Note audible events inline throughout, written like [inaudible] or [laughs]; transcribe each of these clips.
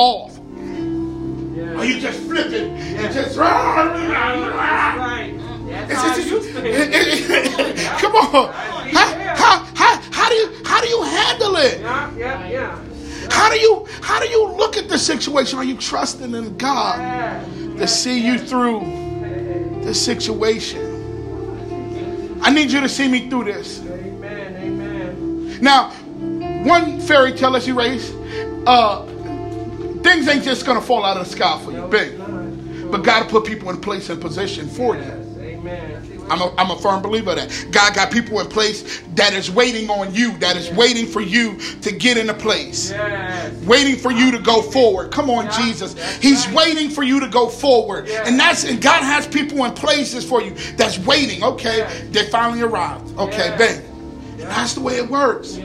off. Or you just flipping. You just. Ah, ah, ah. Right. That's how I It's used just- it- it- come on. How, how, how, how do you how do you handle it? Yeah, yeah, yeah. How do you how do you look at the situation? Are you trusting in God Yeah. to see you through the situation? I need you to see me through this. Amen, amen. Now, one fairy tale let's erase. Uh, things ain't just gonna fall out of the sky for you, big. But God put people in place and position for you. I'm a, I'm a firm believer that. God got people in place that is waiting on you, that is waiting for you to get in a place. Waiting for you to go forward. Come on, Jesus. He's waiting for you to go forward. And that's and God has people in places for you that's waiting. Okay, they finally arrived. Okay, bang. And that's the way it works.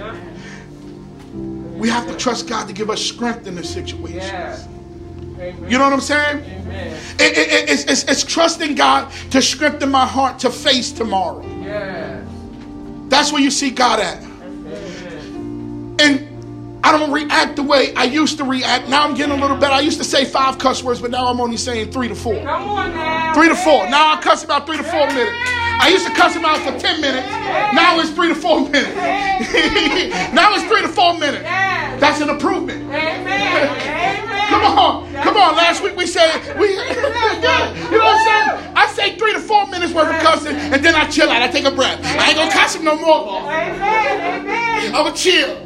We have to trust God to give us strength in the situation. Yes. You know what I'm saying? Amen. It- it- it- it's, it's, it's trusting God to strengthen my heart to face tomorrow. Yes. That's where you see God at. And I don't react the way I used to react. Now I'm getting a little better. I used to say five cuss words, but now I'm only saying three to four. Come on now. Three to four. Now I cuss about three to four minutes. I used to cuss him out for 10 minutes. Now it's three to four minutes. [laughs] now it's three to four minutes. That's an improvement. Amen. [laughs] Amen. Come on, come on. Last week we said we, [laughs] you know what I'm saying? I say three to four minutes worth of cussing, and then I chill out. I take a breath. I ain't gonna cuss him no more. Amen. Amen. I'm gonna chill.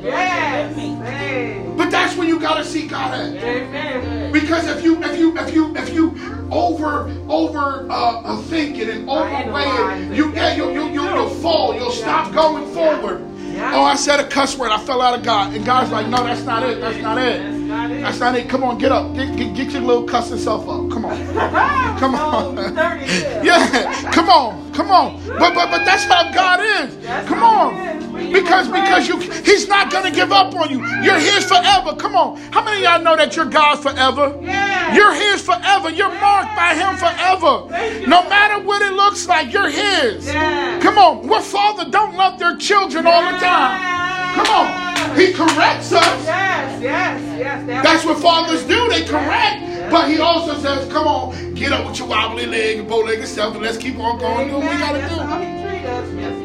But that's when you gotta see God at. Amen. Because if you if you if you if you over over uh, think it and overweigh it, you yeah you you you you'll fall. You'll stop going forward. Oh, I said a cuss word. I fell out of God, and God's like, no, that's not it. That's not it. That's not it. That's not it. Come on, get up. Get, get, get your little cussing self up. Come on. [laughs] Come on. Oh, 30 yeah. [laughs] Yeah, come on, come on. But but but that's how God is. Come on. Because because you he's not gonna give up on you. You're his forever. Come on. How many of y'all know that you're God forever? Yeah. You're his forever. You're marked by him forever. No matter what it looks like, you're his. Yeah. Come on. What father don't love their children all the time? Come on. He corrects us. Yes, yes, yes. That's what fathers do. They correct. But he also says, come on, get up with your wobbly leg and bow-legged self and let's keep on going. Do what we gotta That's how do.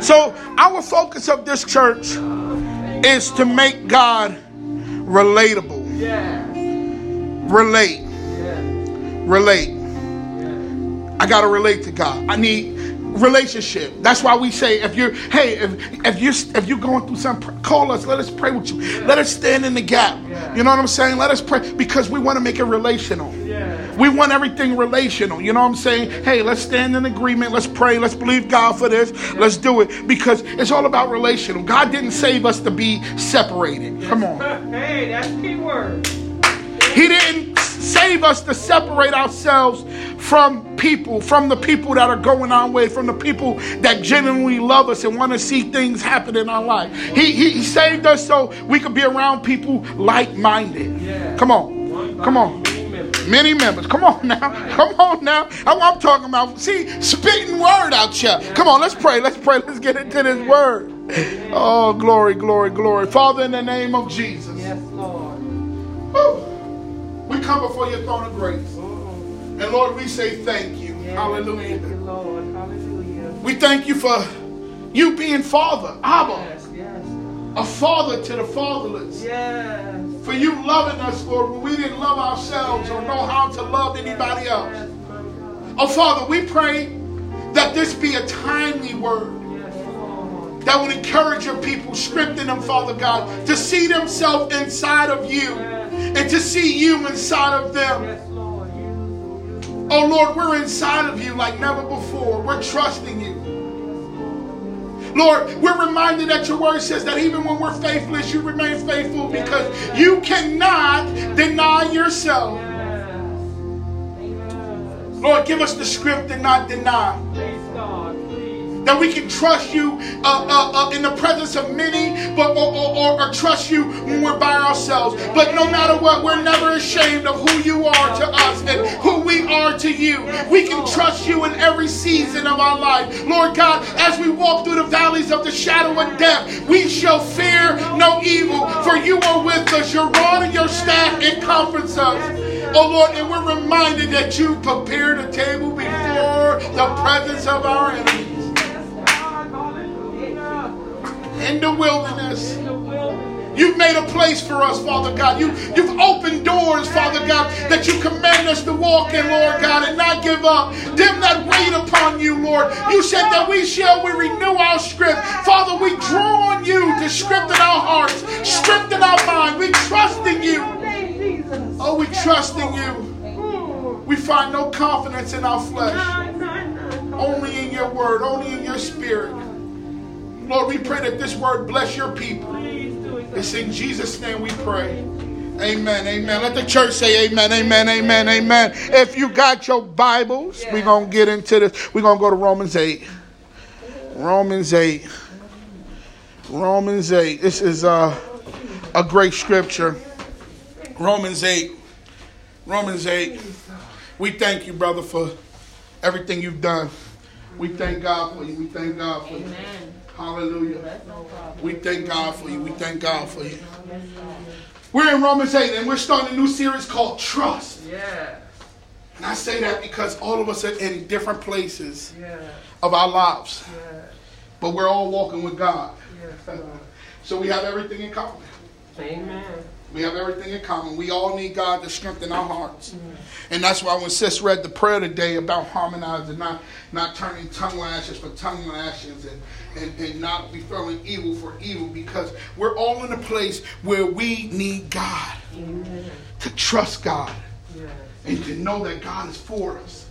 So our focus of this church is to make God relatable. Relate. Relate. I gotta relate to God. I need relationship. That's why we say if you're hey if if you're if you're going through something, call us. Let us pray with you. Let us stand in the gap. You know what I'm saying? Let us pray because we want to make it relational. We want everything relational. You know what I'm saying? Hey, let's stand in agreement. Let's pray. Let's believe God for this. Let's do it because it's all about relational. God didn't save us to be separated. Come on. [laughs] Hey, that's key word. He didn't save us to separate ourselves from people, from the people that are going our way, from the people that genuinely love us and want to see things happen in our life. He, he, he saved us so we could be around people like minded. Yeah. Come on. Come on. Many members. Come on now. Come on now. What I'm talking about. See, spitting word out here. Come on, let's pray. Let's pray. Let's get into this word. Oh, glory, glory, glory. Father, in the name of Jesus. Yes, Lord. Woo. We come before your throne of grace. And Lord, we say thank you. Yes, Hallelujah. Thank you, Lord. Hallelujah. We thank you for you being Father, Abba, Yes, yes. a father to the fatherless. Yes. For you loving us, Lord, when we didn't love ourselves or know how to love anybody else. Oh, Father, we pray that this be a timely word that would encourage your people, strengthen them, Father God, to see themselves inside of you and to see you inside of them. Oh, Lord, we're inside of you like never before. We're trusting you. Lord, we're reminded that your word says that even when we're faithless, you remain faithful because you cannot deny yourself. Lord, give us the script and not deny. That we can trust you uh, uh, uh, in the presence of many, but or, or, or trust you when we're by ourselves. But no matter what, we're never ashamed of who you are to us and who we are to you. We can trust you in every season of our life, Lord God. As we walk through the valleys of the shadow of death, we shall fear no evil, for you are with us. Your rod and your staff, it comforts us. Oh Lord, and we're reminded that you prepared a table before the presence of our enemies in the wilderness. You've made a place for us, Father God. You, you've opened doors, Father God, that you command us to walk in, Lord God, and not give up. Them that wait upon you, Lord. You said that we shall we renew our script. Father, we draw on you to strengthen our hearts, strengthen our mind. We trust in you. Oh, we trust in you. We find no confidence in our flesh. Only in your word, only in your spirit. Lord, we pray that this word bless your people. It's in Jesus' name we pray. Amen. Amen. Let the church say amen. Amen. Amen. Amen. If you got your Bibles, we're going to get into this. We're going to go to Romans 8. Romans 8. Romans 8. This is uh, a great scripture. Romans 8. Romans 8. We thank you, brother, for everything you've done. We thank God for you. We thank God for you. Hallelujah. We thank God for you. We thank God for you. We're in Romans 8 and we're starting a new series called Trust. Yeah. And I say that because all of us are in different places Yeah. of our lives, Yeah. but we're all walking with God. Yes, So we have everything in common. Amen. We have everything in common. We all need God to strengthen our hearts. And that's why when Sis read the prayer today about harmonizing, not, not turning tongue lashes for tongue lashes and, and, and not referring evil for evil, because we're all in a place where we need God to trust God Yes. and to know that God is for us.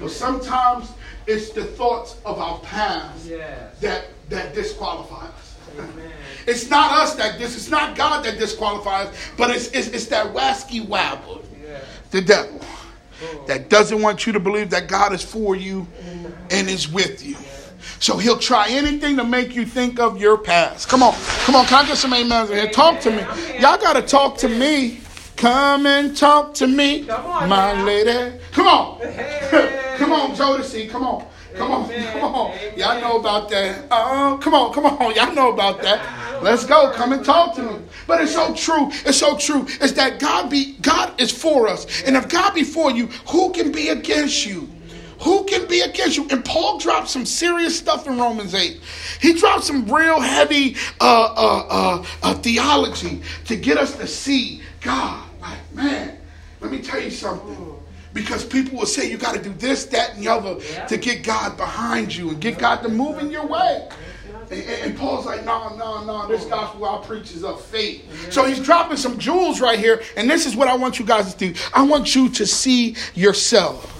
But sometimes it's the thoughts of our past Yes. that, that disqualify us. Amen. It's not us that this. It's not God that disqualifies, but it's it's, it's that wasky wabble, the devil, oh. that doesn't want you to believe that God is for you and is with you. So he'll try anything to make you think of your past. Come on, come on. Can I get some amens in here? Talk to me. Y'all gotta talk to me. Come and talk to me, my lady. Come on, [laughs] come on, Jodeci. Come on. Come on, come on. Y'all know about that. Oh, come on, come on. Y'all know about that. Let's go. Come and talk to me. But it's so true. It's so true. It's that God be God is for us. And if God be for you, who can be against you? Who can be against you? And Paul dropped some serious stuff in Romans 8. He dropped some real heavy uh, uh, uh, uh, theology to get us to see God. Like, man, let me tell you something. Because people will say you got to do this, that, and the other to get God behind you and get God to move in your way. And, and- Paul's like, no, no, no, this gospel I preach is of faith. So he's dropping some jewels right here. And this is what I want you guys to do. I want you to see yourself.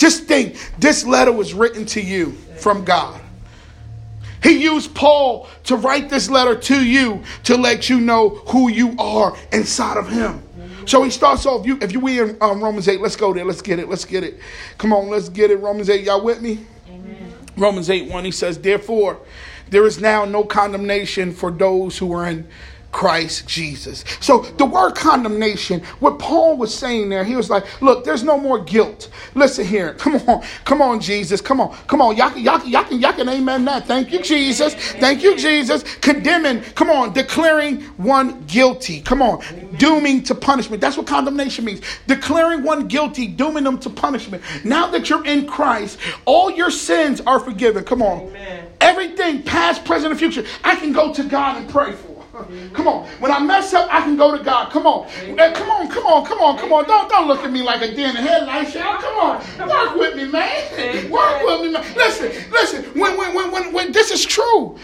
Just think this letter was written to you from God. He used Paul to write this letter to you to let you know who you are inside of him. So he starts off. You, if you we in um, Romans eight, let's go there. Let's get it. Let's get it. Come on, let's get it. Romans eight. Y'all with me? Romans 8 1, he says, Therefore, there is now no condemnation for those who are in Christ Jesus. So the word condemnation, what Paul was saying there, he was like, look, there's no more guilt. Listen here. [laughs] Come on. Come on, Jesus. Come on. Come on. Y'all can, y'all can, y'all can, y'all can amen that. Thank you, Jesus. Thank you, Jesus. Condemning. Come on. Declaring one guilty. Come on. Dooming to punishment. That's what condemnation means. Declaring one guilty, dooming them to punishment. Now that you're in Christ, all your sins are forgiven. Come on. Amen. Everything, past, present, and future, I can go to God and pray for. [laughs] Come on. When I mess up, I can go to God. Come on. Eh, come on, come on, come on, come on. Don't, don't look at me like a deer in the headlights, y'all. Come on. Work with me, man. Work with me, man. Listen, listen. When, when, when, when, when this is true,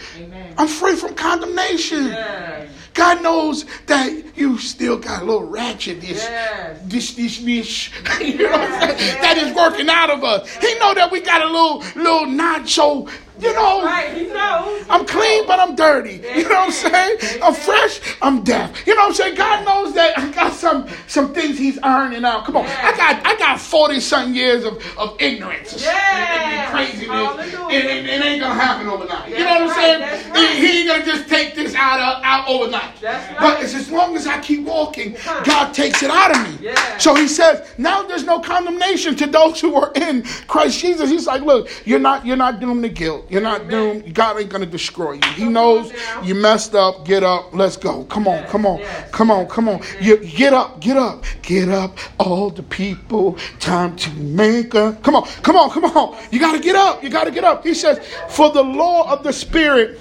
I'm free from condemnation. Yes. God knows that you still got a little ratchet this Yes. this this this [laughs] you know what that is working out of us. He know that we got a little little nacho, you know. Right. He knows. I'm clean, but I'm dirty. You know what I'm saying? I'm fresh, I'm deaf. You know what I'm saying? God knows that I got some some things He's ironing out. Come on, I got I got forty something years of, of ignorance and, and, and craziness. It, it, it ain't gonna happen overnight. You know what I'm That's saying? right, He- ain't gonna just take this out of, out overnight. That's. But it's as long as I keep walking, God takes it out of me. Yeah. So He says, now there's no condemnation to those who are in Christ Jesus. He's like, look, you're not you're not doomed to guilt. You're not doomed. God ain't gonna destroy you. He knows you messed up. Get up. Let's go. Come on, come on, come on, come on. You get up, get up, get up. All the people, time to make a. Come on, come on, come on. You gotta get up. You gotta get up. He says, "For the law of the Spirit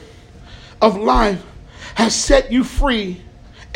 of life has set you free."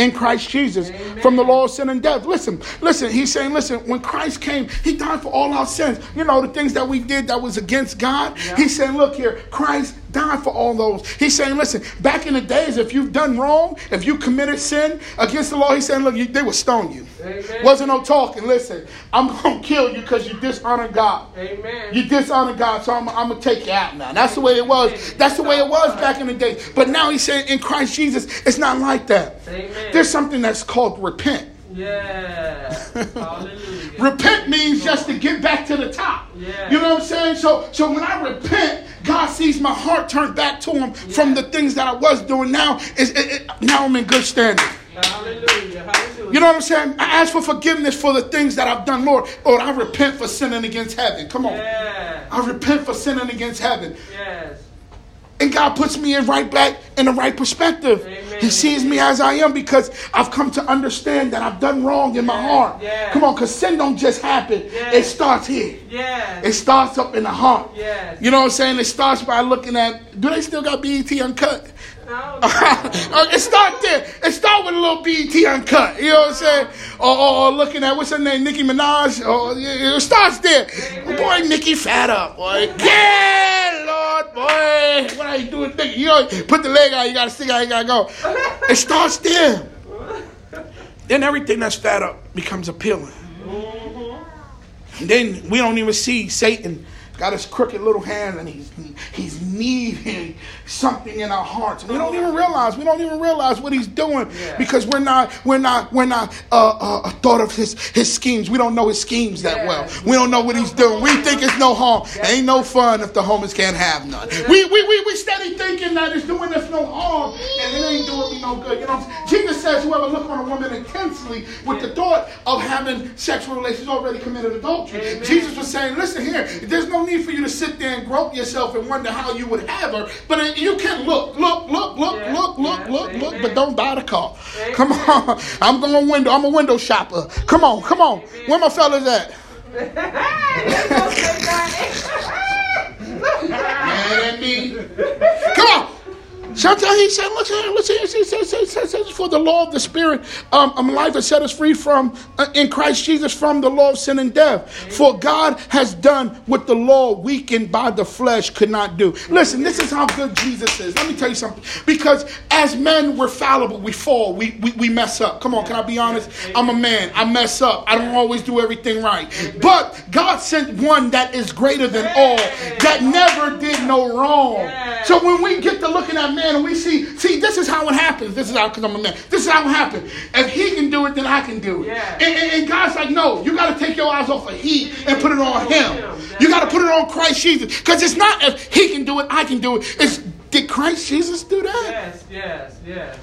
In Christ Jesus Amen. from the law of sin and death. Listen, listen, he's saying, listen, when Christ came, he died for all our sins. You know, the things that we did that was against God. Yeah. He's saying, look here, Christ died for all those. He's saying, listen, back in the days, if you've done wrong, if you committed sin against the law, he's saying, look, you, they would stone you. Amen. Wasn't no talking. Listen, I'm going to kill you because you dishonor God. Amen. You dishonor God, so I'm, I'm going to take you out now. That's the way it was. That's the way it was back in the day. But now he's saying in Christ Jesus, it's not like that. Amen. There's something that's called repent. Yeah. [laughs] repent means just to get back to the top. Yeah. You know what I'm saying? So so when I repent, God sees my heart turn back to him yeah. from the things that I was doing. Now is it, it, now I'm in good standing. Hallelujah. Hallelujah. You know what I'm saying? I ask for forgiveness for the things that I've done, Lord. Lord, I repent for sinning against heaven. Come on. Yeah. I repent for sinning against heaven. Yes. And God puts me in right back in the right perspective. Amen. He sees me as I am because I've come to understand that I've done wrong in my heart. Yeah. Come on, because sin don't just happen. Yeah. It starts here. It starts up in the heart. Yes. You know what I'm saying? It starts by looking at, do they still got BET uncut? No, [laughs] uh, it start there. It start with a little BET uncut. You know what I'm saying? Or, or, or looking at what's her name, Nicki Minaj. Or it starts there. Boy, Nicki, fat up, boy. Yeah, Lord, boy. What are you doing, Nicki? You know, put the leg out. You gotta stick out. You gotta go. It starts there. Then everything that's fat up becomes appealing. Then we don't even see Satan got his crooked little hand and he's he's kneading something in our hearts. We don't even realize. We don't even realize what he's doing yeah. because we're not we're not we're not uh, uh, thought of his his schemes. We don't know his schemes that yeah. well. We don't know what he's doing. We think it's no harm. Yeah. Ain't no fun if the homies can't have none. We, we we we steady thinking that it's doing us no harm and it ain't doing me no good. You know, Jesus says, whoever look on a woman intensely with the thought of having sexual relations already committed adultery. Amen. Jesus was saying, listen here, there's no need for you to sit there and grope yourself and wonder how you would have her. But you can look, look, look, look, yeah. look, look, yeah. look, Amen. look, but don't buy the car. Amen. Come on. I'm going window. I'm a window shopper. Come on, come on. Where my fellas at? [laughs] Me. Come on. Sometimes he said, listen he says, says, for the law of the Spirit, um, um, life has set us free from, uh, in Christ Jesus, from the law of sin and death. For God has done what the law, weakened by the flesh, could not do. Listen, this is how good Jesus is. Let me tell you something. Because as men, we're fallible. We fall. We, we, we mess up. Come on, can I be honest? I'm a man. I mess up. I don't always do everything right. But God sent one that is greater than all, that never did no wrong. So when we get to looking at man and we see, see, this is how it happens. This is how, because I'm a man. This is how it happens. If he can do it, then I can do it. Yeah. And, and, and, God's like, no, you got to take your eyes off of he and put it on him. You got to put it on Christ Jesus. Because it's not if he can do it, I can do it. It's did Christ Jesus do that? Yes, yes, yes.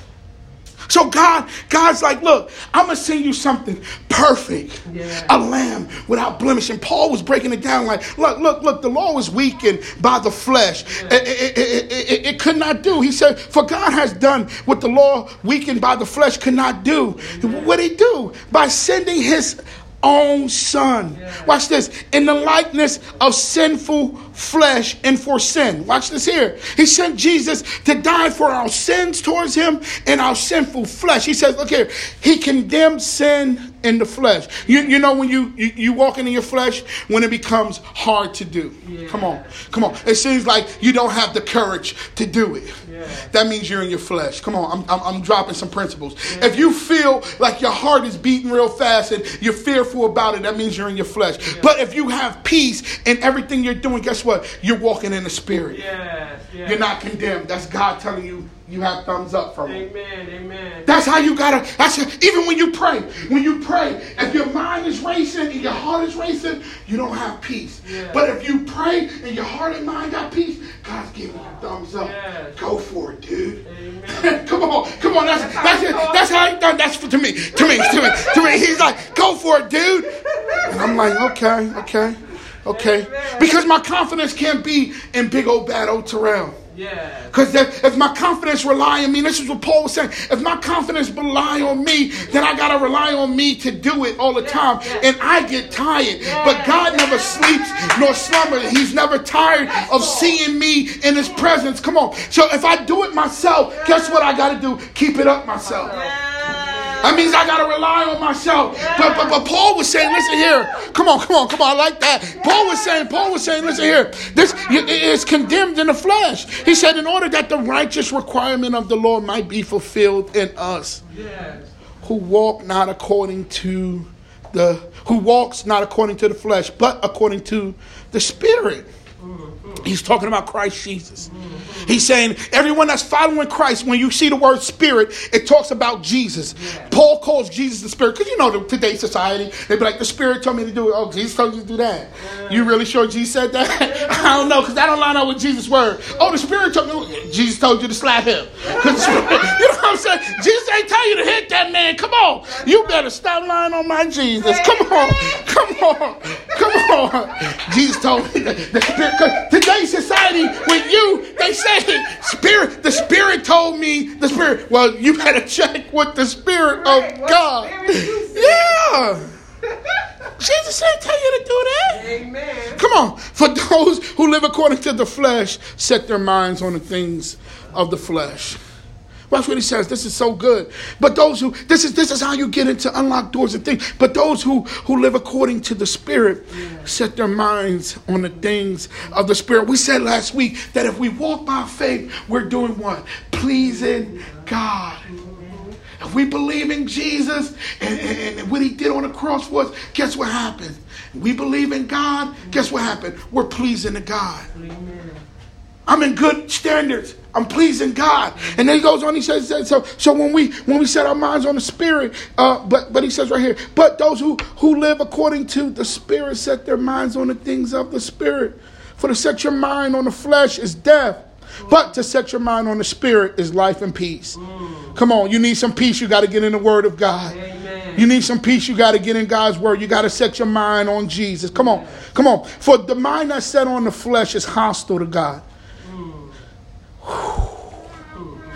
So God, God's like, look, I'm gonna send you something perfect, yeah. a lamb without blemish. And Paul was breaking it down like, look, look, look. The law was weakened by the flesh; yeah. it, it, it, it, could not do. He said, for God has done what the law weakened by the flesh could not do. Yeah. What did He do by sending His own son. Watch this. In the likeness of sinful flesh and for sin. Watch this here. He sent Jesus to die for our sins towards him and our sinful flesh. He says, look here, he condemned sin in the flesh. You, you know when you, you, you walking in your flesh, when it becomes hard to do. Yeah. Come on. Come on. It seems like you don't have the courage to do it. Yeah. That means you're in your flesh. Come on. I'm, I'm, I'm dropping some principles. Yeah. If you feel like your heart is beating real fast and you're fearful about it, that means you're in your flesh. But if you have peace in everything you're doing, guess what? You're walking in the spirit. Yes, yes. You're not condemned. That's God telling you you have thumbs up from him. Amen. Amen. That's how you gotta. That's even when you pray. When you pray, if your mind is racing and your heart is racing, you don't have peace. Yeah. But if you pray and your heart and mind got peace, God's giving you thumbs up. Yes. Go for it, dude. [laughs] come on, come on. That's that's that's, it. that's how he done. That's for, to me, to me, to me, to me. He's like, go for it, dude. And I'm like, okay, okay. Okay? Because my confidence can't be in big old bad old Terrell. Yes. Because if my confidence rely on me, this is what Paul was saying. If my confidence rely on me, then I gotta rely on me to do it all the time, and I get tired. But God never sleeps nor slumbers. He's never tired of seeing me in His presence. Come on. So if I do it myself, guess what I gotta do? Keep it up myself. That means I gotta rely on myself. But, but but Paul was saying, listen here. Come on, come on, come on. I like that. Paul was saying, Paul was saying, listen here. This is condemned in the flesh. He said, in order that the righteous requirement of the law might be fulfilled in us, who walk not according to the who walks not according to the flesh, but according to the spirit. He's talking about Christ Jesus. He's saying everyone that's following Christ, when you see the word spirit, it talks about Jesus. Paul calls Jesus the spirit. Because you know, the, today's society, they'd be like, the spirit told me to do it. Oh, Jesus told you to do that. You really sure Jesus said that? [laughs] I don't know, because I don't line up with Jesus' word. Oh, the spirit told me, Jesus told you to slap him. [laughs] you know what I'm saying? Jesus ain't tell you to hit that man. Come on. You better stop lying on my Jesus. Come on. Come on. Come on. Jesus told me that the spirit, today's society, with you, they say, spirit, the spirit told me, the spirit. Well, you better check with the spirit Right, of God. spirit? [laughs] Yeah. [laughs] Jesus didn't tell you to do that. Amen. Come on. For those who live according to the flesh, set their minds on the things of the flesh. Watch what he says. This is so good. But those who this is this is how you get into unlocked doors and things. But those who who live according to the spirit set their minds on the things of the spirit. We said last week that if we walk by faith, we're doing what? Pleasing God. If we believe in Jesus and, and, and what he did on the cross for us, guess what happened? We believe in God, guess what happened? We're pleasing to God. I'm in good standards. I'm pleasing God. And then he goes on, he says, so so when we when we set our minds on the spirit, uh, but but he says right here, but those who, who live according to the spirit set their minds on the things of the spirit. For to set your mind on the flesh is death. But to set your mind on the spirit is life and peace. Come on, you need some peace, you got to get in the word of God. Amen. You need some peace. You got to get in God's word. You got to set your mind on Jesus. Come on. Come on. For the mind that's set on the flesh is hostile to God.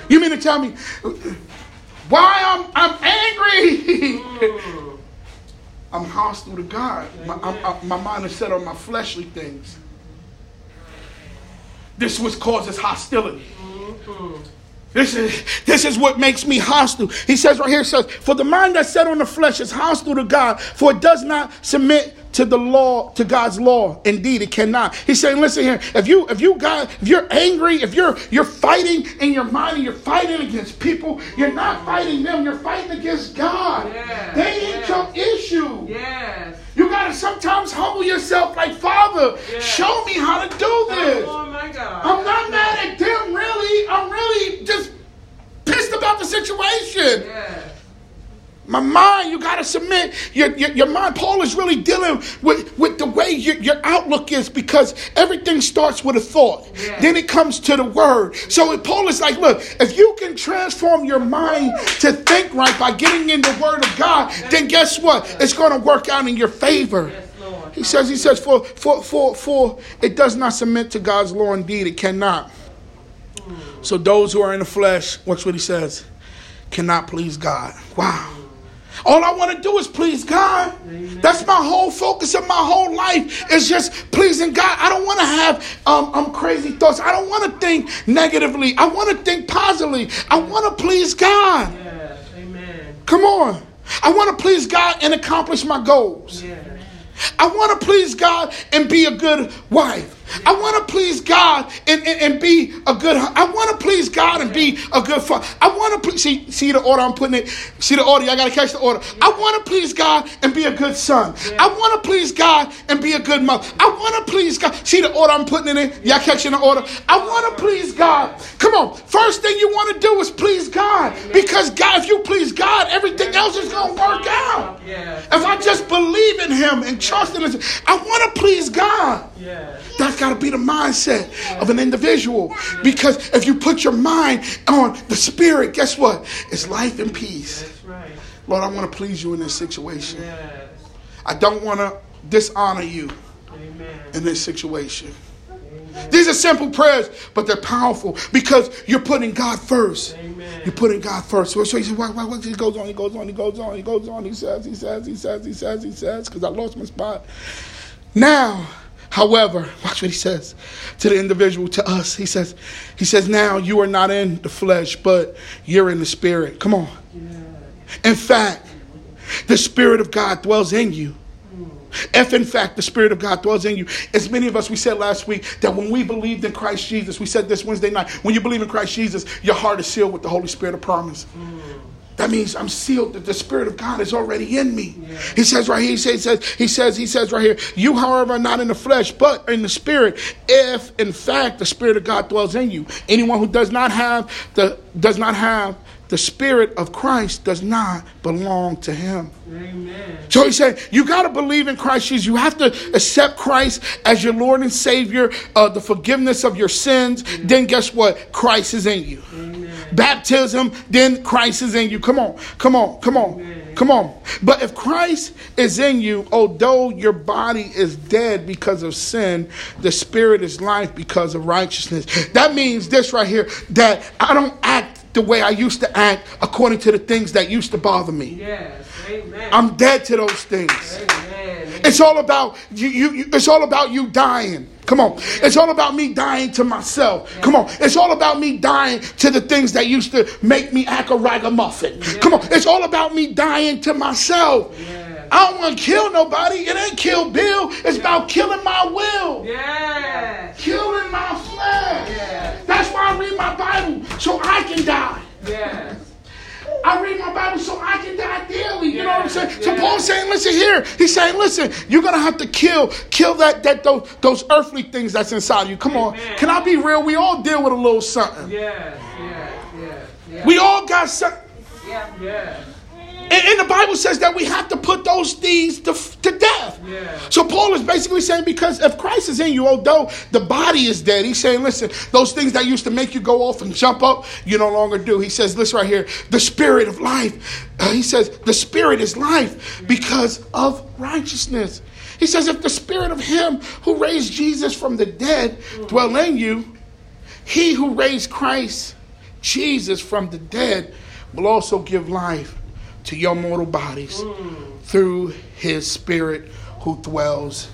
You mean to tell me why I'm, I'm angry? [laughs] I'm hostile to God. My, I'm- my mind is set on my fleshly things. This is what causes hostility. This is this is what makes me hostile. He says right here, says, For the mind that's set on the flesh is hostile to God, for it does not submit to the law, to God's law. Indeed, it cannot. He's saying, listen here, if you if you got if you're angry, if you're you're fighting in your mind and you're fighting against people, you're not fighting them, you're fighting against God. Yeah, they ain't yeah. your issue. Yes. You gotta sometimes humble yourself like Father, Yeah. show me how to do this. Oh my God. I'm not mad at them, really. I'm really just pissed about the situation. Yes. My mind, you got to submit your, your, your mind. Paul is really dealing with, with the way your, your outlook is because everything starts with a thought. Yeah. Then it comes to the word. So Paul is like, look, if you can transform your mind to think right by getting in the word of God, then guess what? It's going to work out in your favor. He says, he says, for, for, for, for it does not submit to God's law. Indeed, it cannot. So those who are in the flesh, watch what he says, cannot please God. Wow. All I want to do is please God. That's my whole focus of my whole life is just pleasing God. I don't want to have um, um crazy thoughts. I don't want to think negatively. I want to think positively. I want to please God. Yes. Amen. Come on. I want to please God and accomplish my goals. Yes. I want to please God and be a good wife. I want to please God and, and, and be a good. I want to please God and be a good father. I want to please. See, see the order I'm putting it. See the order. I got to catch the order. I want to please God and be a good son. I want to please God and be a good mother. I want to please God. See the order I'm putting it in. Y'all catching the order? I want to please God. Come on. First thing you want to do is please God because God, if you please God, everything else is going to work out. If I just believe in Him and trust in Him, I want to please God. Yes. That's got to be the mindset of an individual. Because if you put your mind on the Spirit, guess what? It's life and peace. Lord, I want to please you in this situation. I don't want to dishonor you. in this situation. These are simple prayers, but they're powerful because you're putting God first. You're putting God first. So, so he says, why, why, why? He goes on, he goes on, he goes on, he goes on. He says, he says, he says, he says, he says, because I lost my spot. Now, however, watch what he says to the individual, to us. He says, he says, now you are not in the flesh, but you're in the spirit. Come on. In fact, the spirit of God dwells in you. If in fact the Spirit of God dwells in you, as many of us, we said last week that when we believed in Christ Jesus, we said this Wednesday night, when you believe in Christ Jesus, your heart is sealed with the Holy Spirit of promise. That means I'm sealed that the Spirit of God is already in me. He says right here, he says, he says, he says, he says right here, you, however, are not in the flesh, but in the Spirit, if in fact the Spirit of God dwells in you. Anyone who does not have the does not have the Spirit of Christ does not belong to him. Amen. So he said, you got to believe in Christ Jesus. You have to accept Christ as your Lord and Savior, uh, the forgiveness of your sins. Then guess what? Christ is in you. Baptism, then Christ is in you. Come on, come on, come on, come on. But if Christ is in you, although your body is dead because of sin, the spirit is life because of righteousness. That means this right here that I don't act the way I used to act according to the things that used to bother me. Yes. Amen. I'm dead to those things. Amen. It's all about you, you, you. It's all about you dying. Come on. It's all about me dying to myself. Come on. It's all about me dying to the things that used to make me act a ragamuffin. Come on. It's all about me dying to myself. Yes. I don't want to kill nobody. It ain't kill Bill. It's about killing my will. Yes. Killing my flesh. Yes. That's why I read my Bible so I can die. Yes. I read my Bible so I can die daily. You know what I'm saying? So Paul's saying, listen here. He's saying, listen, you're gonna have to kill, kill that that those those earthly things that's inside of you. Come on. Can I be real? We all deal with a little something. Yes. Yes. Yes. Yes. We all got something. Yes. And, and the Bible says that we have to put those things to, to death. Yeah. So Paul is basically saying because if Christ is in you, although the body is dead, he's saying, listen, those things that used to make you go off and jump up, you no longer do. He says, listen right here, the spirit of life. Uh, he says, the spirit is life because of righteousness. He says, if the spirit of him who raised Jesus from the dead dwell in you, he who raised Christ Jesus from the dead will also give life to your mortal bodies through his spirit who dwells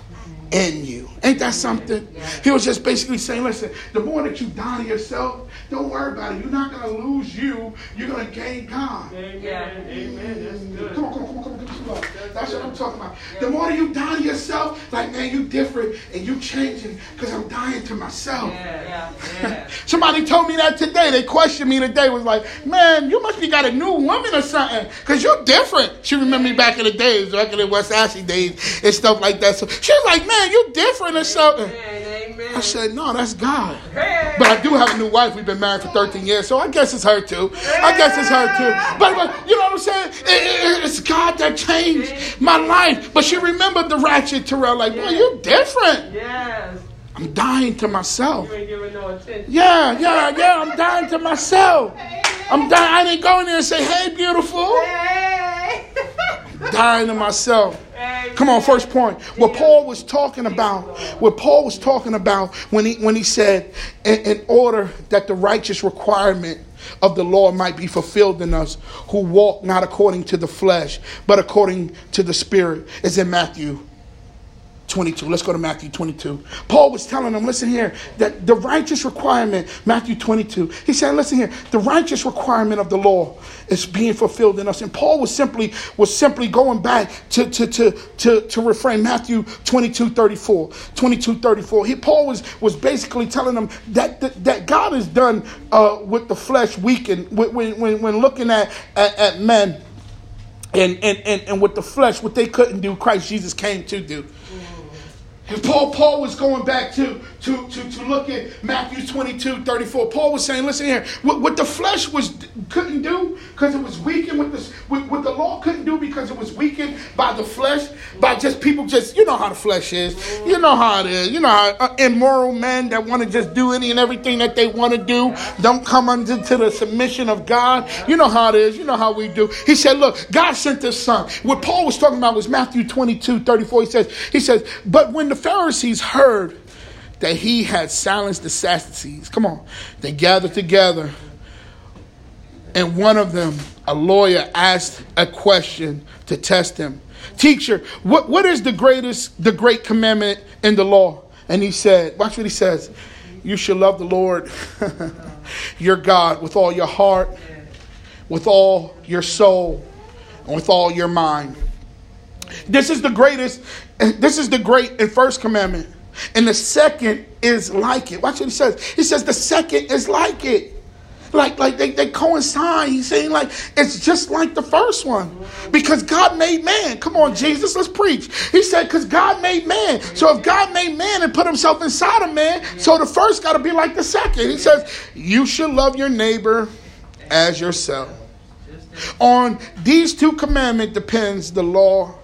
in you. Ain't that something? He was just basically saying, listen, the more that you die to yourself, don't worry about it. You're not going to lose you, you're going to gain God. Amen. Amen. That's mm. good. Come on, come on, come on, come on, come. That's what I'm talking about. The more that you die to yourself, like, man, you different and you changing because I'm dying to myself. Yeah. Yeah. [laughs] Somebody told me that today. They questioned me today. Was like, man, you must be got a new woman or something, cause you're different. She remembered me back in the days, back in the West Ashley days and stuff like that. So she was like, man, you different or something. Amen. Amen. I said, no, that's God. Hey. But I do have a new wife. We've been married for 13 years, so I guess it's her too. I guess it's her too. But, but you know what I'm saying? It- it- it's God that changed my life. But she remembered the ratchet Terrell, like, boy, you're different. Yes. I'm dying to myself. You ain't giving no attention. Yeah, yeah, yeah. I'm dying to myself. I'm dying. I didn't go in there and say, "Hey, beautiful." [laughs] Dying to myself. Come on, first point. What Paul was talking about, what Paul was talking about when he when he said, in, in order that the righteous requirement of the law might be fulfilled in us, who walk not according to the flesh, but according to the Spirit, is in Matthew 22. Let's go to Matthew 22. Paul was telling them, listen here, that the righteous requirement, Matthew 22, he said, listen here, the righteous requirement of the law is being fulfilled in us. And Paul was simply was simply going back to to to to, to refrain Matthew 22, 34. 22, 34. He, Paul was was basically telling them that that, that God is done uh, with the flesh weakened when when, when looking at, at, at men and, and, and, and with the flesh, what they couldn't do, Christ Jesus came to do. And Paul, Paul was going back to, to, to, to look at Matthew 22, 34. Paul was saying, listen here, what, what the flesh was couldn't do because it was weakened with this with, what the law couldn't do because it was weakened by the flesh by just people just you know how the flesh is. You know how it is. You know how uh, immoral men that want to just do any and everything that they want to do don't come under to the submission of god. You know how it is. You know how we do. He said look god sent his son. What paul was talking about was matthew 22 34 he says he says but when the pharisees heard that he had silenced the Sadducees. Come on. They gathered together, and one of them, a lawyer, asked a question to test him. Teacher, what, what is the greatest, the great commandment in the law? And he said, watch what he says. You shall love the Lord [laughs] your God with all your heart, with all your soul, and with all your mind. This is the greatest, this is the great and first commandment. And the second is like it. Watch what he says. He says the second is like it. Like, like they, they coincide. He's saying like it's just like the first one. Because God made man. Come on, Jesus, let's preach. He said, because God made man. So if God made man and put himself inside of man, so the first got to be like the second. He says, you should love your neighbor as yourself. On these two commandments depends the law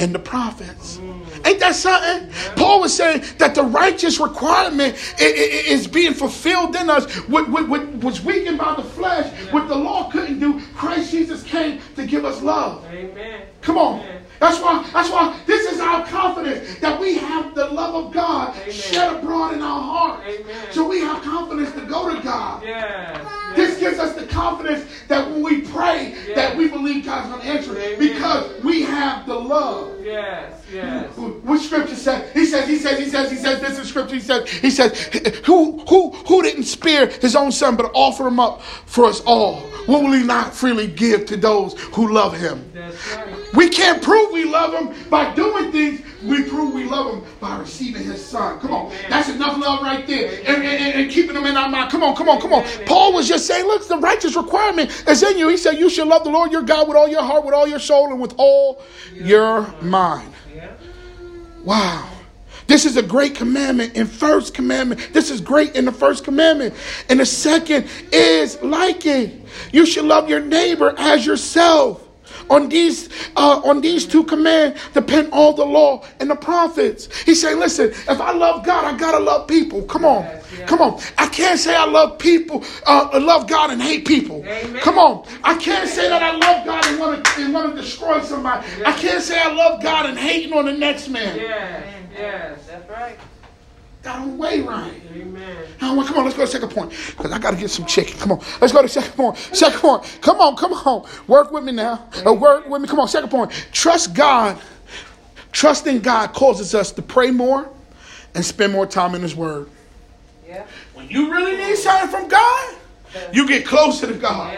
and the prophets. Ain't that something? Paul was saying that the righteous requirement is being fulfilled in us. What, was weakened by the flesh, what the law couldn't do, Christ Jesus came to give us love. Amen. Come on. That's why, that's why this is our confidence that we have the love of God Amen. shed abroad in our hearts. Amen. So we have confidence to go to God. Yes. This gives us the confidence that when we pray, yes. that we believe God's going to answer Amen. because we have the love. Yes, yes. Which scripture says? He says, he says, he says, he says, this is scripture. He says, he says, who, who, who didn't spare his own son but offer him up for us all? What will he not freely give to those who love him? That's right. We can't prove we love him by doing things. We prove we love him by receiving his son. Come on. That's enough love right there. And, and, and, keeping them in our mind. Come on, come on, come on. Paul was just saying, look, the righteous requirement is in you. He said, you should love the Lord your God with all your heart, with all your soul, and with all your mind. Wow. This is a great commandment in first commandment. This is great in the first commandment. And the second is like it. You should love your neighbor as yourself. On these, uh, on these two commands depend all the law and the prophets. He's saying, listen, if I love God, I gotta love people. Come on, yes, yes. come on. I can't say I love people, uh, love God and hate people. Amen. Come on. I can't say that I love God and want to and want to destroy somebody. Yes. I can't say I love God and hating on the next man. Yes, yes, that's right. That don't weigh right. Amen. come on, let's go to second point. Because I got to get some chicken. Come on. Let's go to second point. Second point. Come on, come on. Work with me now. Uh, work with me. Come on, second point. Trust God. Trusting God causes us to pray more and spend more time in His Word. Yeah. When you really need something from God, you get closer to God.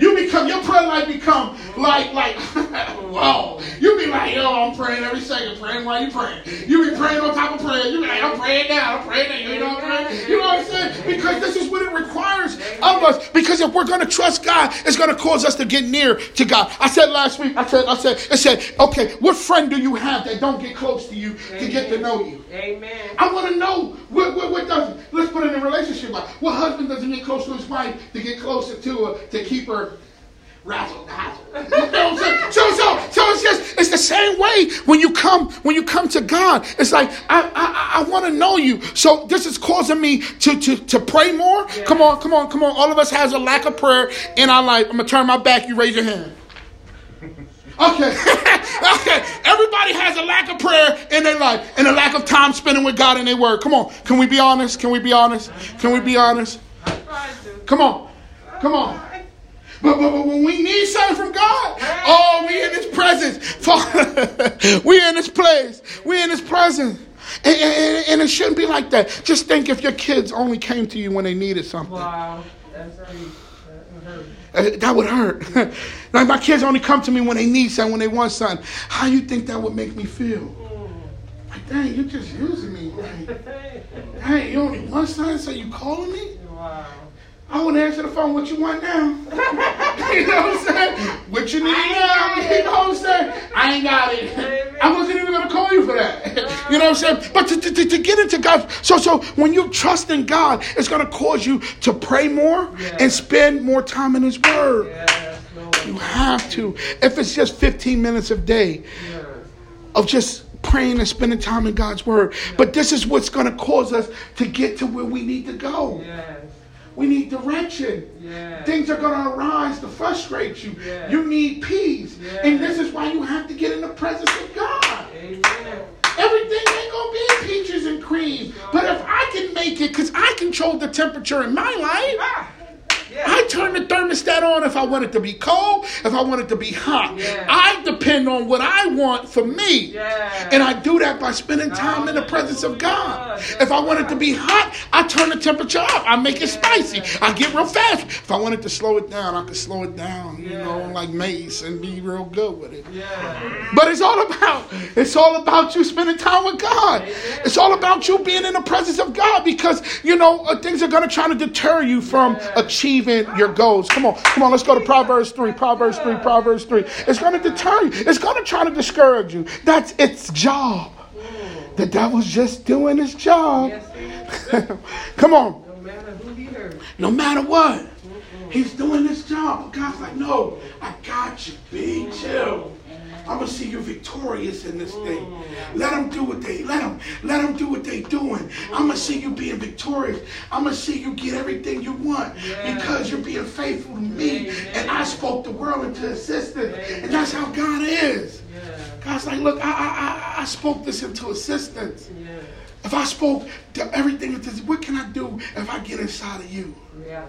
You become your prayer life become like like [laughs] whoa. You be like, yo, I'm praying every second, praying while you praying. You be praying on top of prayer. You be like, I'm praying now, I'm praying now. You know what I'm saying? You know what I'm saying? Because this is what it requires of us. Because if we're gonna trust God, it's gonna cause us to get near to God. I said last week, I said, I said, I said, okay, what friend do you have that don't get close to you Amen. to get to know you? Amen. I want to know what, what, what does let's put it in a relationship. What husband doesn't get close to his wife? To get closer to her, to keep her razzle dazzle. You know So, so, so it's just it's the same way when you come when you come to God. It's like I I, I want to know you. So this is causing me to to to pray more. Yeah. Come on, come on, come on. All of us has a lack of prayer in our life. I'm gonna turn my back. You raise your hand. [laughs] Okay. [laughs] okay. Everybody has a lack of prayer in their life and a lack of time spending with God in their word. Come on. Can we be honest? Can we be honest? Can we be honest? Come on. Come on. But, but, but, when we need something from God, oh, we in His presence. [laughs] Father, we in His place. We in His presence. And, and, and, it shouldn't be like that. Just think if your kids only came to you when they needed something. Wow. That's That would hurt. Uh, that would hurt. [laughs] like my kids only come to me when they need something, when they want something. How you think that would make me feel? Like, dang, you just using me. Like, [laughs] dang, you only want something, so you calling me? Wow. I want to answer the phone. What you want now? [laughs] you know what I'm saying? What you need now? You know what I'm saying? I ain't got it. I wasn't even gonna call you for that. [laughs] You know what I'm saying? But to, to, to get into God, so so when you trust in God, it's gonna cause you to pray more Yeah. and spend more time in His Word. Yes, Lord. You have to. If it's just 15 minutes a day Yes. of just praying and spending time in God's Word. But this is what's going to cause us to get to where we need to go. Yes. We need direction. Yes. Things are going to arise to frustrate you. Yeah. You need peace. Yeah. And this is why you have to get in the presence of God. Amen. Everything ain't going to be peaches and cream. But if I can make it, because I control the temperature in my life. Ah. Yes. I turn the thermostat on if I want it to be cold, if I want it to be hot. Yeah. I depend on what I want for me. Yes. And I do that by spending time in the presence of God. If I want it to be hot, I turn the temperature up. I make it spicy. I get real fast. If I wanted to slow it down, I could slow it down, you know, like Mace and be real good with it. But it's all about it's all about you spending time with God. It's all about you being in the presence of God because you know uh, things are going to try to deter you from Yeah. Achieving your goals. Come on, come on, let's go to Proverbs three. Proverbs three. Proverbs three. It's going to deter you. It's going to try to discourage you. That's its job. The devil's just doing his job. [laughs] Come on, No matter who he hurt. no matter what. He's doing his job. God's like, no, I got you, Be chill. I'm gonna see you victorious in this thing. Mm. Let them do what they let them let them do what they doing. I'm gonna mm. see you being victorious. I'm gonna see you get everything you want because you're being faithful to me. And I spoke the world into existence, and that's how God is. God's like, look, I I, I, I spoke this into existence. If I spoke to everything, into- what can I do if I get inside of you? Yeah.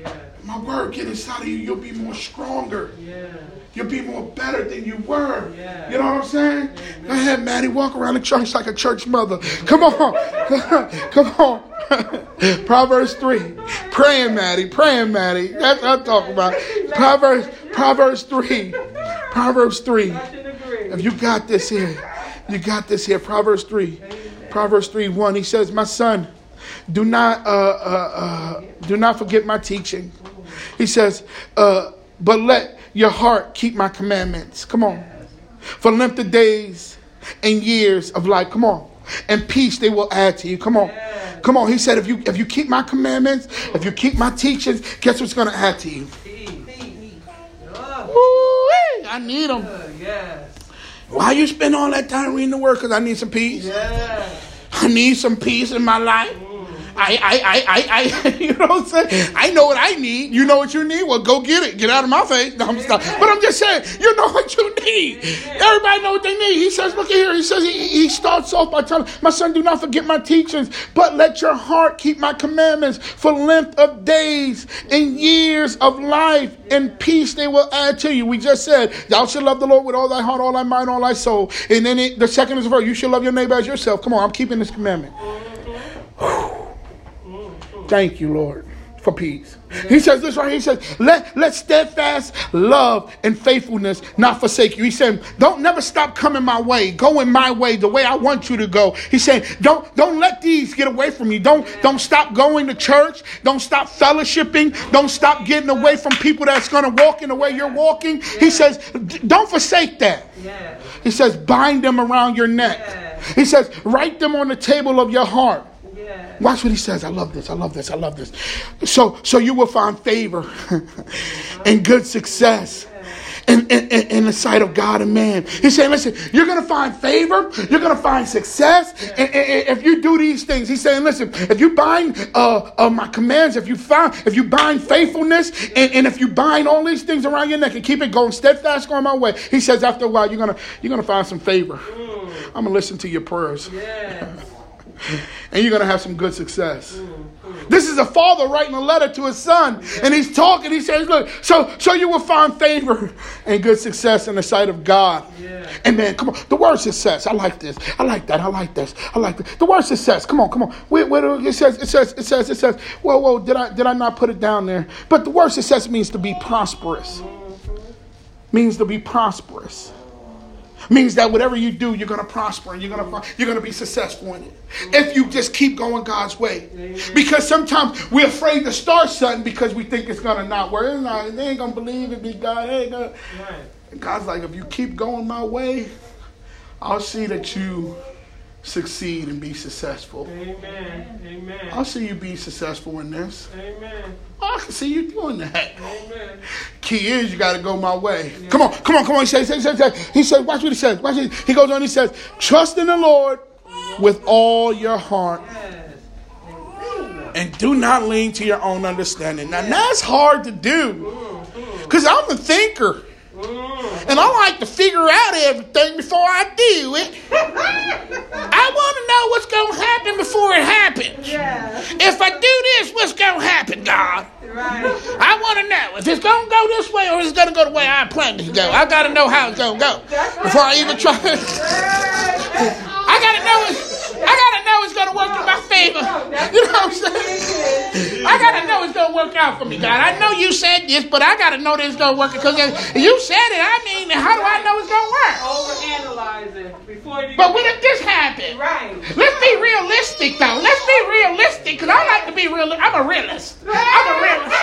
Yeah. My word get inside of you, you'll be more stronger. Yeah. You'll be more better than you were. Yeah. You know what I'm saying? Go ahead, Maddie. Walk around the church like a church mother. Come on. [laughs] Come on. [laughs] Proverbs 3. Praying, Maddie. Praying, Maddie. That's what I'm talking about. Proverbs, Proverbs 3. Proverbs 3. I should agree. If you got this here, you got this here. Proverbs 3. Proverbs 3 1. He says, My son, do not uh, uh, uh, do not forget my teaching. He says, uh, but let your heart keep my commandments. Come on. For length of days and years of life. Come on. And peace they will add to you. Come on. Come on. He said, if you if you keep my commandments, if you keep my teachings, guess what's gonna add to you? Peace. Oh, Woo-wee, I need them. Yes. Why you spend all that time reading the word? Because I need some peace. I need some peace in my life. I, I, I, I, I, [laughs] you know what I'm saying? I know what I need. You know what you need? Well, go get it. Get out of my face. No, I'm stop. But I'm just saying, you know what you need. Everybody know what they need. He says, look at here. He says, he, he starts off by telling, my son, do not forget my teachings, but let your heart keep my commandments for length of days and years of life and peace they will add to you. We just said, thou shalt love the Lord with all thy heart, all thy mind, all thy soul. And then it, the second is a verse, you shall love your neighbor as yourself. Come on, I'm keeping this commandment. Thank you, Lord, for peace. He says this right here. He says, let, let steadfast love and faithfulness not forsake you. He said, don't never stop coming my way. Go in my way, the way I want you to go. He's saying, don't, don't let these get away from you. Don't, don't stop going to church. Don't stop fellowshipping. Don't stop getting away from people that's going to walk in the way you're walking. He says, don't forsake that. He says, bind them around your neck. He says, write them on the table of your heart. Yes. Watch what he says. I love this. I love this. I love this. So, so you will find favor [laughs] and good success. In, in, in the sight of God and man. He's saying, listen, you're going to find favor. You're going to find success. And, and- if you do these things, he's saying, listen, if you bind uh, uh, my commands, if you find, if you bind faithfulness, and, and if you bind all these things around your neck and keep it going steadfast going my way, he says, after a while, you're going to, you're going to find some favor. I'm going to listen to your prayers Yes. [laughs] and you're going to have some good success. This is a father writing a letter to his son, and he's talking. He says, "Look, so so you will find favor and good success in the sight of God." Yeah. And man, come on, the word success. I like this. I like that. I like this. I like this. The word success. Come on, come on. Where, where it says, it says, it says, it says. Whoa, whoa. Did I did I not put it down there? But the word success means to be prosperous. Means to be prosperous means that whatever you do, you're going to prosper and you're going to you're going to be successful in it. If you just keep going God's way, because sometimes we're afraid to start something because we think it's going to not work. It's not, they ain't going to believe it. Be God. They ain't gonna. God's like, if you keep going my way, I'll see that you succeed and be successful. Amen. Amen. I see you be successful in this. Amen. I can see you doing that. Amen. Key is you got to go my way. Come on, come on, come on. He says, he says, he says, watch what he says. Watch it. He goes on. He says, trust in the Lord with all your heart Yes. And do not lean to your own understanding. Now that's hard to do because I'm a thinker Mm. And I like to figure out everything before I do it. I want to know what's going to happen before it happens. Yeah. If I do this, what's going to happen, God? Right. I want to know if it's going to go this way or is it going to go the way I planned it to go. I got to know how it's going to go before I even try. I got to know it. I got to know it's to work in my favor. You know what I'm saying? I got to know it's to work out for me, God. I know you said this, but I got to know that it's to work because you said it. I mean, how do I know it's to work? Overanalyze it before you. But what if this happen? Right. Let's be realistic, though. Let's be realistic, because I like to be real. I'm a realist. I'm a realist. [laughs]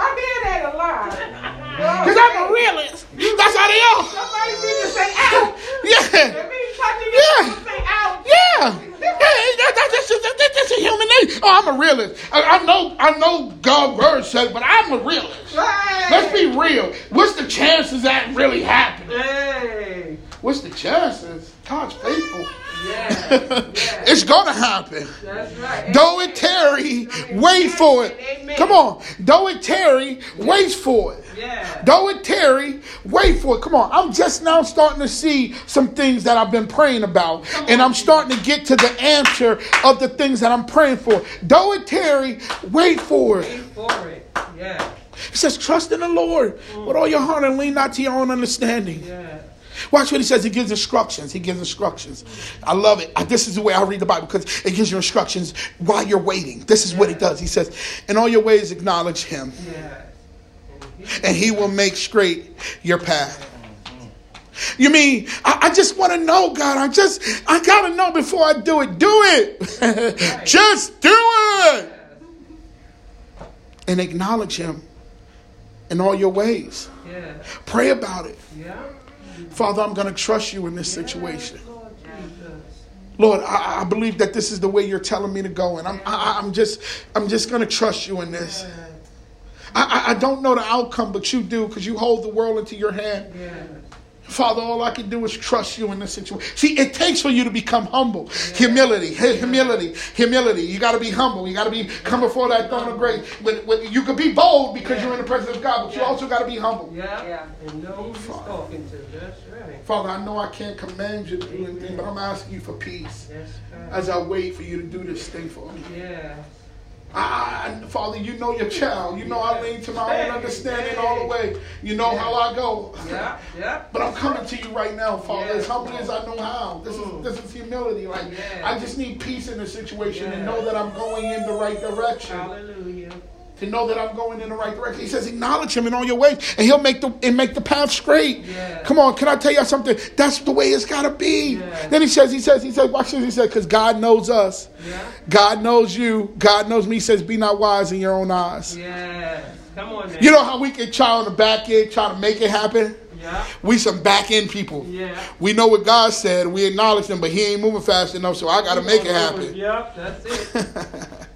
I hear that a lot. Because I'm a realist. That's how they are. Somebody to say out. [laughs] Yeah. That means touching you. Yeah. Yeah. Yeah, that, that, that's, just, a human nature. Oh, I'm a realist. I, I know I know God's word said, but I'm a realist. Right. Let's be real. What's the chances that really happening? Hey. What's the chances? God's faithful. Yeah. Yeah. it's gonna happen. That's right. Though it tarry, wait for it. Come on. Though it tarry, wait for it. Yeah. Though it tarry, wait for it. Come on. I'm just now starting to see some things that I've been praying about. And I'm starting to get to the answer of the things that I'm praying for. Though it tarry, wait for it. Wait for it. Yeah. He says, trust in the Lord mm. with all your heart and lean not to your own understanding. Yeah. Watch what he says. He gives instructions. He gives instructions. I love it. This is the way I read the Bible because it gives you instructions while you're waiting. This is what he does. He says, In all your ways, acknowledge him, Yeah. and he will make straight your path. You mean I, I just want to know, God? I just I gotta know before I do it. Do it. [laughs] just do it. And acknowledge him in all your ways. Yeah. Pray about it. Yeah. Father, I'm gonna trust you in this situation. Lord I, I believe that this is the way you're telling me to go, and I'm I, I'm just I'm just gonna trust you in this. I, I, I don't know the outcome, but you do because you hold the world into your hand. Yeah. Father, all I can do is trust you in this situation. See, it takes for you to become humble. Humility, hey, humility, humility. You got to be humble. You got to be come before that throne of grace. When, when you can be bold because you're in the presence of God, but you also got to be humble. Yeah. Yeah. And know who you're talking to. That's right. Father, I know I can't command you to do anything, but I'm asking you for peace That's right. as I wait for you to do this thing for me. Yeah. I, Father, you know your child. You know I lean to my own understanding all the way. You know how I go. Yeah. Yeah. [laughs] But I'm coming to you right now, Father, as humbly as I know how. This Mm. is this is humility. Like. I just need peace in the situation and know that I'm going in the right direction. Hallelujah. To know that I'm going in the right direction. He says, acknowledge him in all your ways, and he'll make the and make the path straight. Yes. Come on, can I tell you something? That's the way it's gotta be. Yes. Then he says, he says, he says, watch this. He said, because God knows us. Yeah. God knows you. God knows me. He says, be not wise in your own eyes. Yeah. Come on now. You know how we can try on the back end, try to make it happen? Yeah. We some back end people. Yeah. We know what God said, we acknowledge him, but he ain't moving fast enough, so I gotta make it happen. Yep. That's it. [laughs]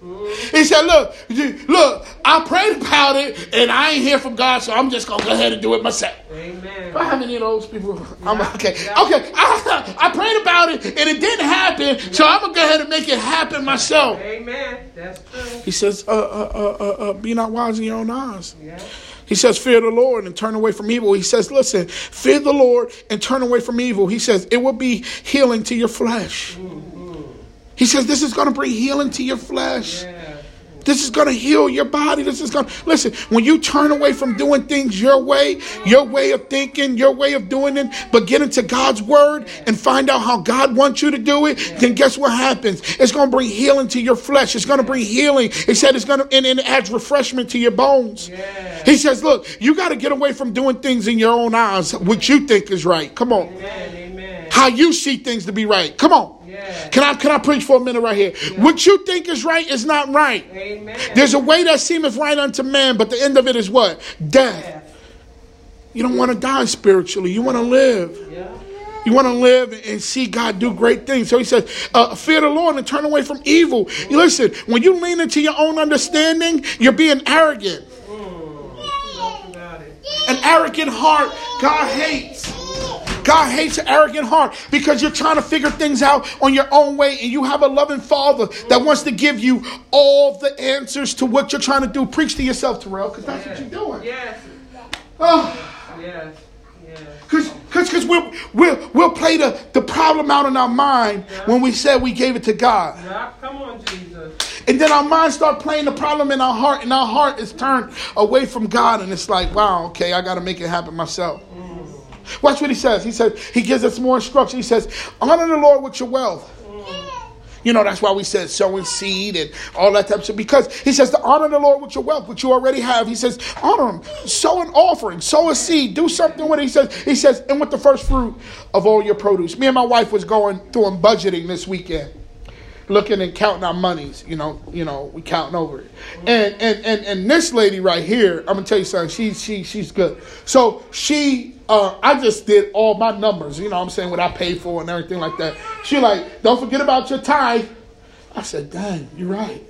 He said, Look, you- look, I prayed about it and I ain't hear from God, so I'm just gonna go ahead and do it myself. Amen. How many of those people? I'm okay. yeah. Okay, I, [laughs] I prayed about it and it didn't happen, so I'm gonna go ahead and make it happen myself. Amen. That's true. He says, uh, uh, uh, uh, uh, Be not wise in your own eyes. Yeah. He says, Fear the Lord and turn away from evil. He says, Listen, fear the Lord and turn away from evil. He says, It will be healing to your flesh. He says, This is going to bring healing to your flesh. Yeah. This is going to heal your body. This is going to, listen, when you turn away from doing things your way, your way of thinking, your way of doing it, but get into God's word and find out how God wants you to do it, then guess what happens? It's going to bring healing to your flesh. It's going to bring healing. He said it's going to, and, and it adds refreshment to your bones. Yeah. He says, look, you got to get away from doing things in your own eyes, what you think is right. Come on. Amen. Amen. How you see things to be right. Come on. Yeah. Can I, can I preach for a minute right here? What you think is right is not right. Amen. There's a way that seemeth right unto man, but the end of it is what? Death. Yeah. You don't want to die spiritually. You want to live. Yeah. You want to live and see God do great things. So he says, uh, fear the Lord and turn away from evil. You listen, when you lean into your own understanding, you're being arrogant. An arrogant heart, God hates. God hates an arrogant heart because you're trying to figure things out on your own way and you have a loving father that wants to give you all the answers to what you're trying to do. Preach to yourself, Terrell, because that's what you're doing. Yes. Oh. Yes. Yes. Cause, cause, we'll, we'll, we'll play the, the problem out in our mind when we said we gave it to God. Yeah. Come on, Jesus. And then our mind start playing the problem in our heart, and our heart is turned away from God, and it's like, wow, okay, I got to make it happen myself. Mm. Watch what he says. He says, he gives us more instruction. He says, honor the Lord with your wealth. Mm. You know, that's why we said sowing seed and all that type of stuff. Because he says to honor the Lord with your wealth, which you already have. He says, honor him, sow an offering, sow a seed, do something with it. He says, he says, and with the first fruit of all your produce. Me and my wife was going doing budgeting this weekend looking and counting our monies. You know, you know, we counting over it. And and and and this lady right here, I'm gonna tell you something. She she she's good. So she, uh, I just did all my numbers. You know, what I'm saying what I paid for and everything like that. She like, don't forget about your tithe. I said, dang, you're right.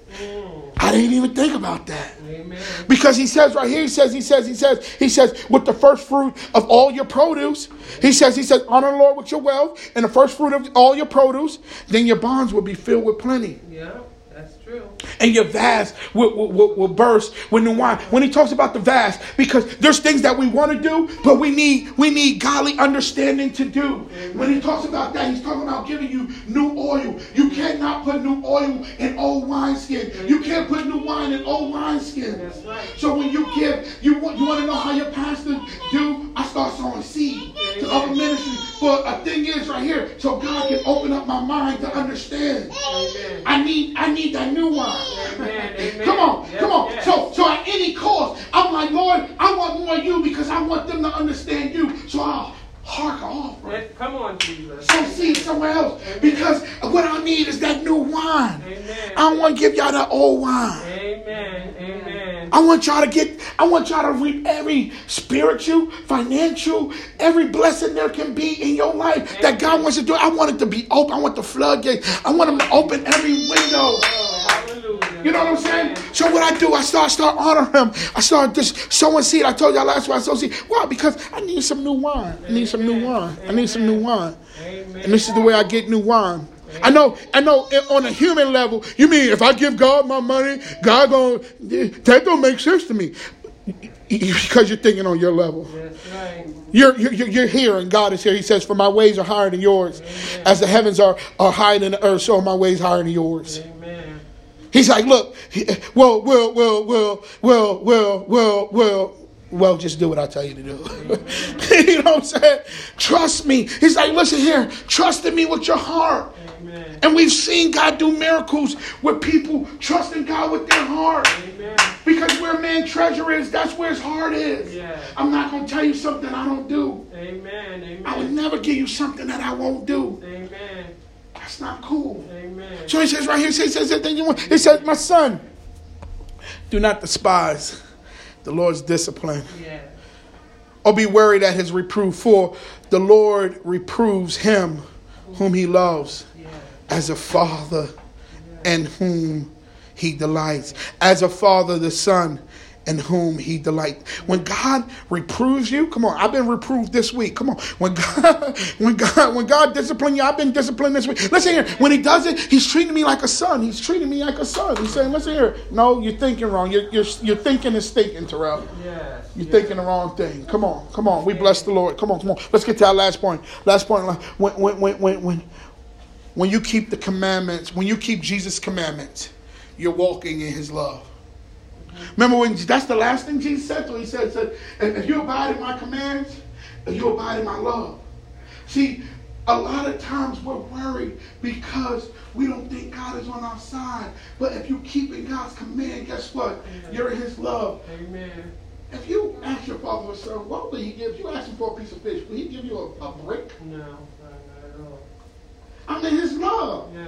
I didn't even think about that. Amen. Because he says right here, he says, he says, he says, he says, with the first fruit of all your produce, he says, he says, honor the Lord with your wealth and the first fruit of all your produce, then your bonds will be filled with plenty. Yeah. And your vase will, will, will, burst with new wine. When he talks about the vase, because there's things that we want to do, but we need we need godly understanding to do. When he talks about that, he's talking about giving you new oil. You cannot put new oil in old wineskin. You can't put new wine in old wineskin. So when you give, you want you want to know how your pastor do? I start sowing seed to other ministry. But a thing is right here, so God can open up my mind to understand. Amen. I need I need that new wine. Amen, amen. Come on, come on. yes. So so at any cost, I'm like, Lord, I want more of you because I want them to understand you. So I'll hark off. Right? Come on, Jesus. So seed somewhere else. Because what I need is that new wine. Amen. I don't want to give y'all that old wine. Amen. Amen. I want y'all to get, I want y'all to reap every spiritual, financial, every blessing there can be in your life that God wants to do. I want it to be open. I want the floodgate. I want him to open every window. Oh. You know what I'm saying? So what I do, I start start honoring him. I start just sowing seed. I told y'all last week I sowed seed. Why? Because I need some new wine. I need some new wine. I need some new wine. Amen. And this is the way I get new wine. I know, I know. Eh, on a human level, you mean if I give God my money, God going eh, that don't make sense to me because you're thinking on your level. Right. You're, you're, you're here and God is here. He says, For my ways are higher than yours. As the heavens are, are higher than the earth, so are my ways higher than yours. Amen. He's like, Look, well, well, well, well, well, well, well, well. Well, just do what I tell you to do. [laughs] you know what I'm saying? Trust me. He's like, listen here, trust in me with your heart. Amen. And we've seen God do miracles with people trusting God with their heart. Amen. Because where man treasure is, that's where his heart is. Yeah. I'm not going to tell you something I don't do. Amen. Amen. I would never give you something that I won't do. Amen. That's not cool. Amen. So he says right here, he says, that thing you want. He says, my son, do not despise the Lord's discipline Yeah. or be worried at his reproof, for the Lord reproves him whom he loves. As a father and whom he delights. As a father, the son in whom he delights. When God reproves you, come on, I've been reproved this week. Come on. When God, [laughs] when God, when God disciplines you, I've been disciplined this week. Listen here, when he does it, he's treating me like a son. He's treating me like a son. He's saying, listen here, no, you're thinking wrong. You're, you're, you're thinking and thinking, Terrell. Yes. You're yes. thinking the wrong thing. Come on, come on. We bless the Lord. Come on, come on. Let's get to our last point. Last point. When, when, when, when, when, when you keep the commandments, when you keep Jesus' commandments, you're walking in his love. Remember when that's the last thing Jesus said to him? He said, said if you abide in my commands, if you abide in my love. See, a lot of times we're worried because we don't think God is on our side. But if you keep in God's command, guess what? You're in his love. Amen. If you ask your father or son, what will he give you? Ask him for a piece of fish. Will he give you a, a brick? No, not at all. I'm in his love. Yeah.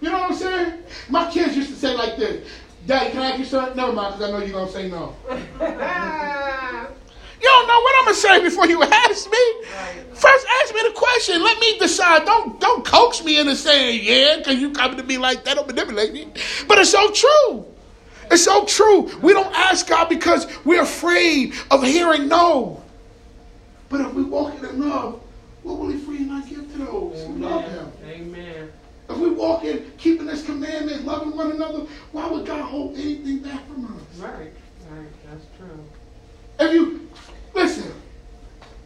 You know what I'm saying? My kids used to say like this, Daddy, can I ask you something? Never mind, because I know you're going to say no. [laughs] You don't know what I'm going to say before you ask me. Right. First, ask me the question. Let me decide. Don't don't coax me into saying yeah, because you coming to me like that. Don't manipulate me. But it's so true. It's so true. We don't ask God because we're afraid of hearing no. But if we walk in love, what will He freely not give to those who love Him? Amen. If we walk in keeping His commandments, loving one another, why would God hold anything back from us? Right. Right. That's true. If you listen,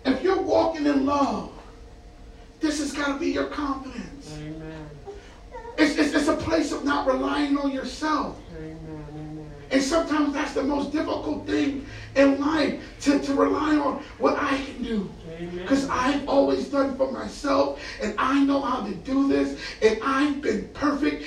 if you're walking in love, this has got to be your confidence. Amen. It's, it's, it's a place of not relying on yourself. Amen. And sometimes that's the most difficult thing in life to, to rely on what I can do. Because I've always done for myself and I know how to do this and I've been perfect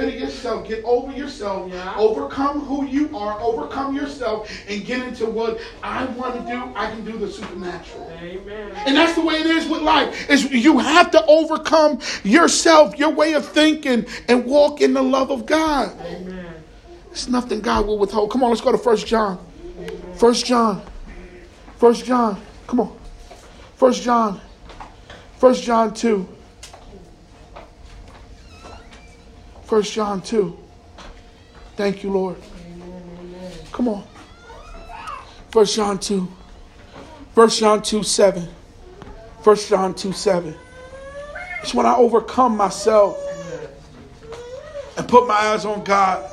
rid of yourself, get over yourself, Yeah. overcome who you are, overcome yourself, and get into what I want to do, I can do the supernatural. Amen. And that's the way it is with life. Is you have to overcome yourself, your way of thinking, and walk in the love of God. Amen. It's nothing God will withhold. Come on, let's go to First John. First John. First John. Come on. First John. First John 2. First John 2. Thank you, Lord. Come on. First John 2. First John 2 7. First John 2 7. It's when I overcome myself and put my eyes on God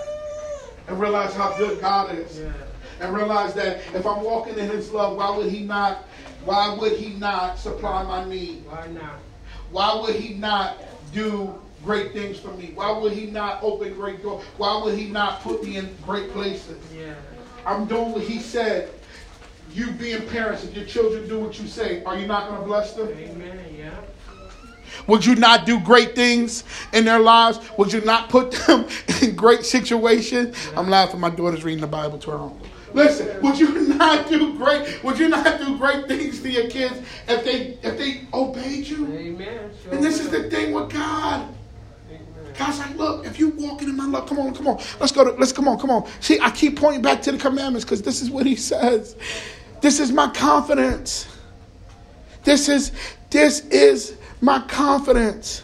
and realize how good God is. Yeah. And realize that if I'm walking in his love, why would he not why would he not supply my need? Why not? Why would he not do great things for me? Why would he not open great doors? Why would he not put me in great places? Yeah. I'm doing what he said. You being parents, if your children do what you say, are you not going to bless them? Amen. Yeah. Would you not do great things in their lives? Would you not put them [laughs] in great situations? I'm laughing. My daughter's reading the Bible to her uncle. Listen, would you [laughs] not do great? Would you not do great things to your kids if they if they obeyed you? Amen. Sure And this is the thing with God. God's like, look, if you walking in my love, come on, come on, let's go to, let's come on, come on. See, I keep pointing back to the commandments because this is what He says. This is my confidence. This is this is my confidence.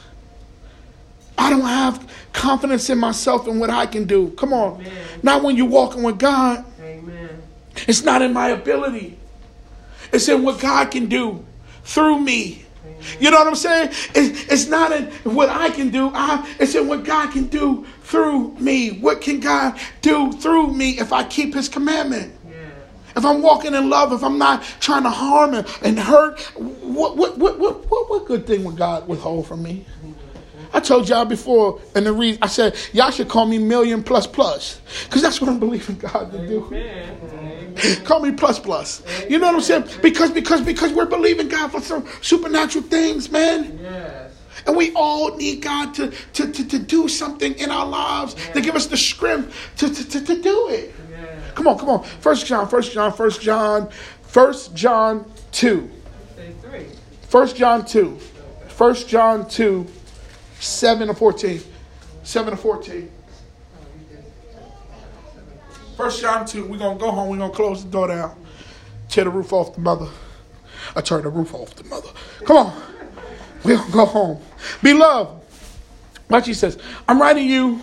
I don't have confidence in myself and what I can do. Come on, Amen. not when you're walking with God. Amen. It's not in my ability. It's in what God can do through me. You know what I'm saying? It's, it's not in what I can do. I, it's in what God can do through me. What can God do through me if I keep His commandment? Yeah. If I'm walking in love, if I'm not trying to harm and, and hurt, what, what, what, what, what, what good thing would God withhold from me? I told y'all before, and the reason I said y'all should call me million plus plus, because that's what I'm believing God to do. Amen. Amen. Call me plus plus. You know what I'm saying? Because because because we're believing God for some supernatural things, man. Yes. And we all need God to to, to, to do something in our lives to give us the strength to, to, to, to do it. Yeah. Come on, come on. First John, First John, First John, First John two. First John two. First John two, seven to fourteen. Seven to fourteen. First John 2, we're gonna go home, we're gonna close the door down. Tear the roof off the mother. I tear the roof off the mother. Come on. We're gonna go home. Beloved, watch he says, I'm writing you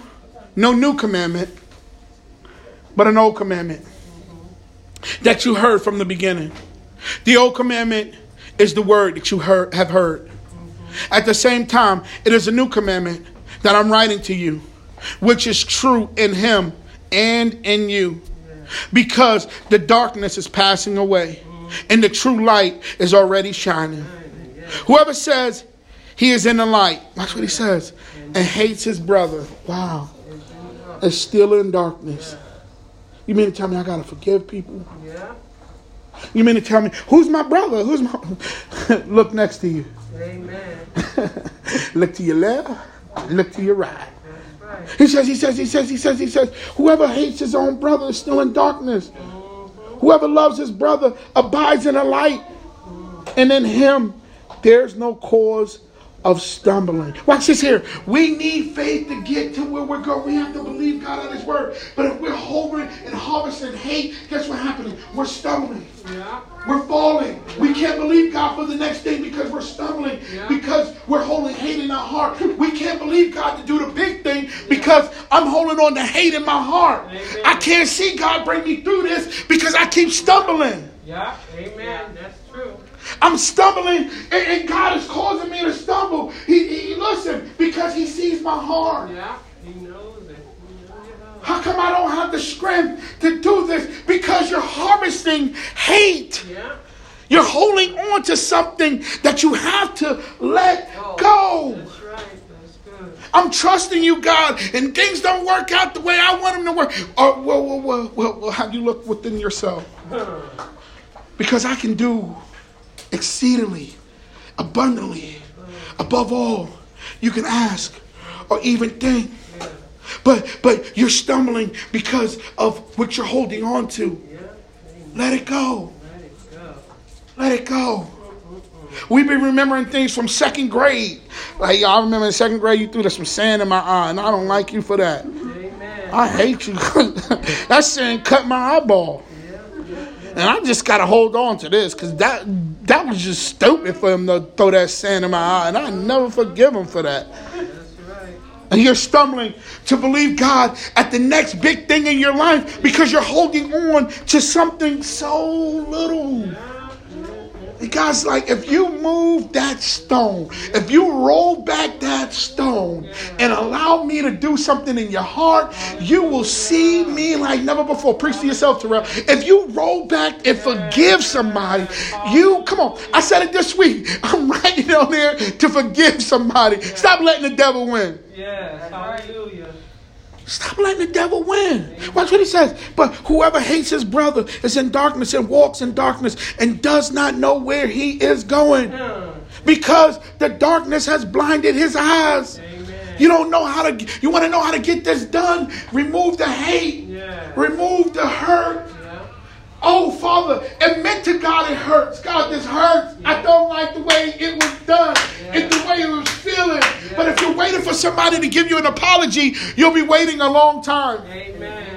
no new commandment, but an old commandment that you heard from the beginning. The old commandment is the word that you heard, have heard. At the same time, it is a new commandment that I'm writing to you, which is true in him and in you. Because the darkness is passing away and the true light is already shining. Whoever says he is in the light, watch what he says, and hates his brother, wow, is still in darkness. You mean to tell me I gotta forgive people? Yeah. You mean to tell me who's my brother? Who's my [laughs] look next to you? [laughs] Look to your left, look to your right. Right. He says, he says, he says, he says, he says, whoever hates his own brother is still in darkness. Whoever loves his brother abides in the light. And in him, there's no cause of stumbling. Watch this here. We need faith to get to where we're going. We have to believe God on His word. But if we're hovering and harvesting hate, guess what's happening? We're stumbling. Yeah. We're falling. We can't believe God for the next thing because we're stumbling. Yeah. Because we're holding hate in our heart. We can't believe God to do the big thing because I'm holding on to hate in my heart. Amen. I can't see God bring me through this because I keep stumbling. Yeah. Amen. That's true. I'm stumbling, and, and God is causing me to stumble. He, he listen because He sees my heart. Yeah. He knows it. He knows. How come I don't have the strength to do this? Because you're harvesting hate. Yeah. You're holding on to something that you have to let Oh, go. That's right. That's good. I'm trusting you, God, and things don't work out the way I want them to work. Or, well, well, well, well, well, have you looked within yourself? Because I can do exceedingly, abundantly, above all you can ask or even think. But but you're stumbling because of what you're holding on to. Let it go. Let it go. We've been remembering things from second grade. Like I remember in second grade, you threw some sand in my eye, and I don't like you for that. Amen. I hate you. [laughs] that sand cut my eyeball. And I just gotta hold on to this because that that was just stupid for him to throw that sand in my eye, and I never forgive him for that. Right. And you're stumbling to believe God at the next big thing in your life because you're holding on to something so little. God's like, if you move that stone, if you roll back that stone and allow me to do something in your heart, you will see me like never before. Preach to yourself, Terrell. If you roll back and forgive somebody, you, come on, I said it this week. [laughs] I'm writing on there to forgive somebody. Stop letting the devil win. Yes. Hallelujah. Stop letting the devil win. Watch what he says. But whoever hates his brother is in darkness and walks in darkness and does not know where he is going because the darkness has blinded his eyes. Amen. You don't know how to, you want to know how to get this done? Remove the hate, Yeah. remove the hurt. Yeah. Oh, Father, admit to God it hurts. God, this hurts. I don't like the way it was done. It's the way it was feeling. But if you're waiting for somebody to give you an apology, you'll be waiting a long time. Amen.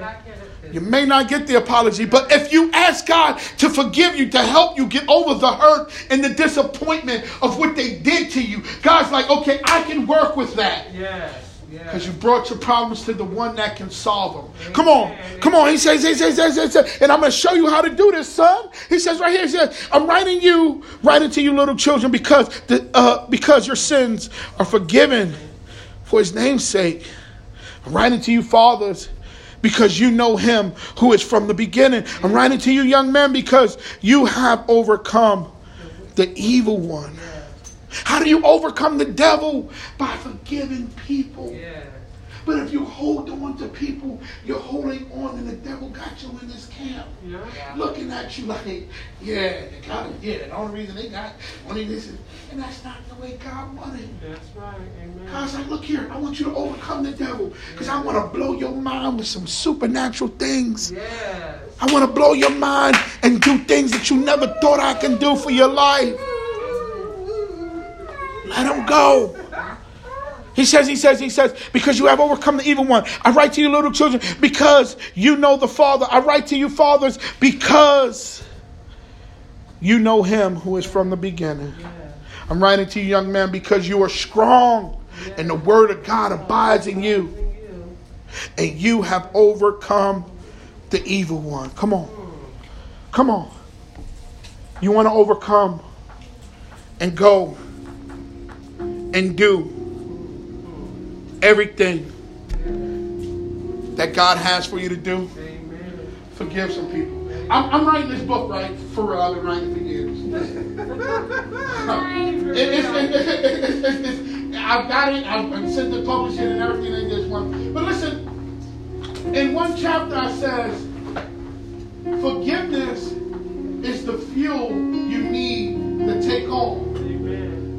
You may not get the apology, but if you ask God to forgive you, to help you get over the hurt and the disappointment of what they did to you, God's like, okay, I can work with that. Yes. Because you brought your problems to the one that can solve them. Come on. Come on. He says, he says, he says, he says, and I'm going to show you how to do this, son. He says right here, he says, I'm writing you, writing to you little children because, the, uh, because your sins are forgiven for his name's sake. I'm writing to you fathers because you know him who is from the beginning. I'm writing to you young men because you have overcome the evil one. How do you overcome the devil? By forgiving people. Yes. But if you hold on to people, you're holding on, and the devil got you in this camp, Yeah. looking at you like, yeah, they got it, yeah. The only reason they got only this is, and that's not the way God wanted. That's right. Amen. God's like, look here, I want you to overcome the devil because I want to blow your mind with some supernatural things. Yes. I want to blow your mind and do things that you never thought I can do for your life. Let him go. He says, he says, he says, because you have overcome the evil one. I write to you, little children, because you know the Father. I write to you, fathers, because you know him who is from the beginning. I'm writing to you, young men, because you are strong and the word of God abides in you. and you have overcome the evil one. Come on. Come on. You want to overcome and go and do everything that God has for you to do. Amen. Forgive some people. I'm, I'm writing this book, right? For real, I've been writing for years. [laughs] It- it's- it- it- it- it- it- it's- I've got it. I've sent the publishing and everything in this one. But listen, in one chapter, I says, forgiveness is the fuel you need to take on.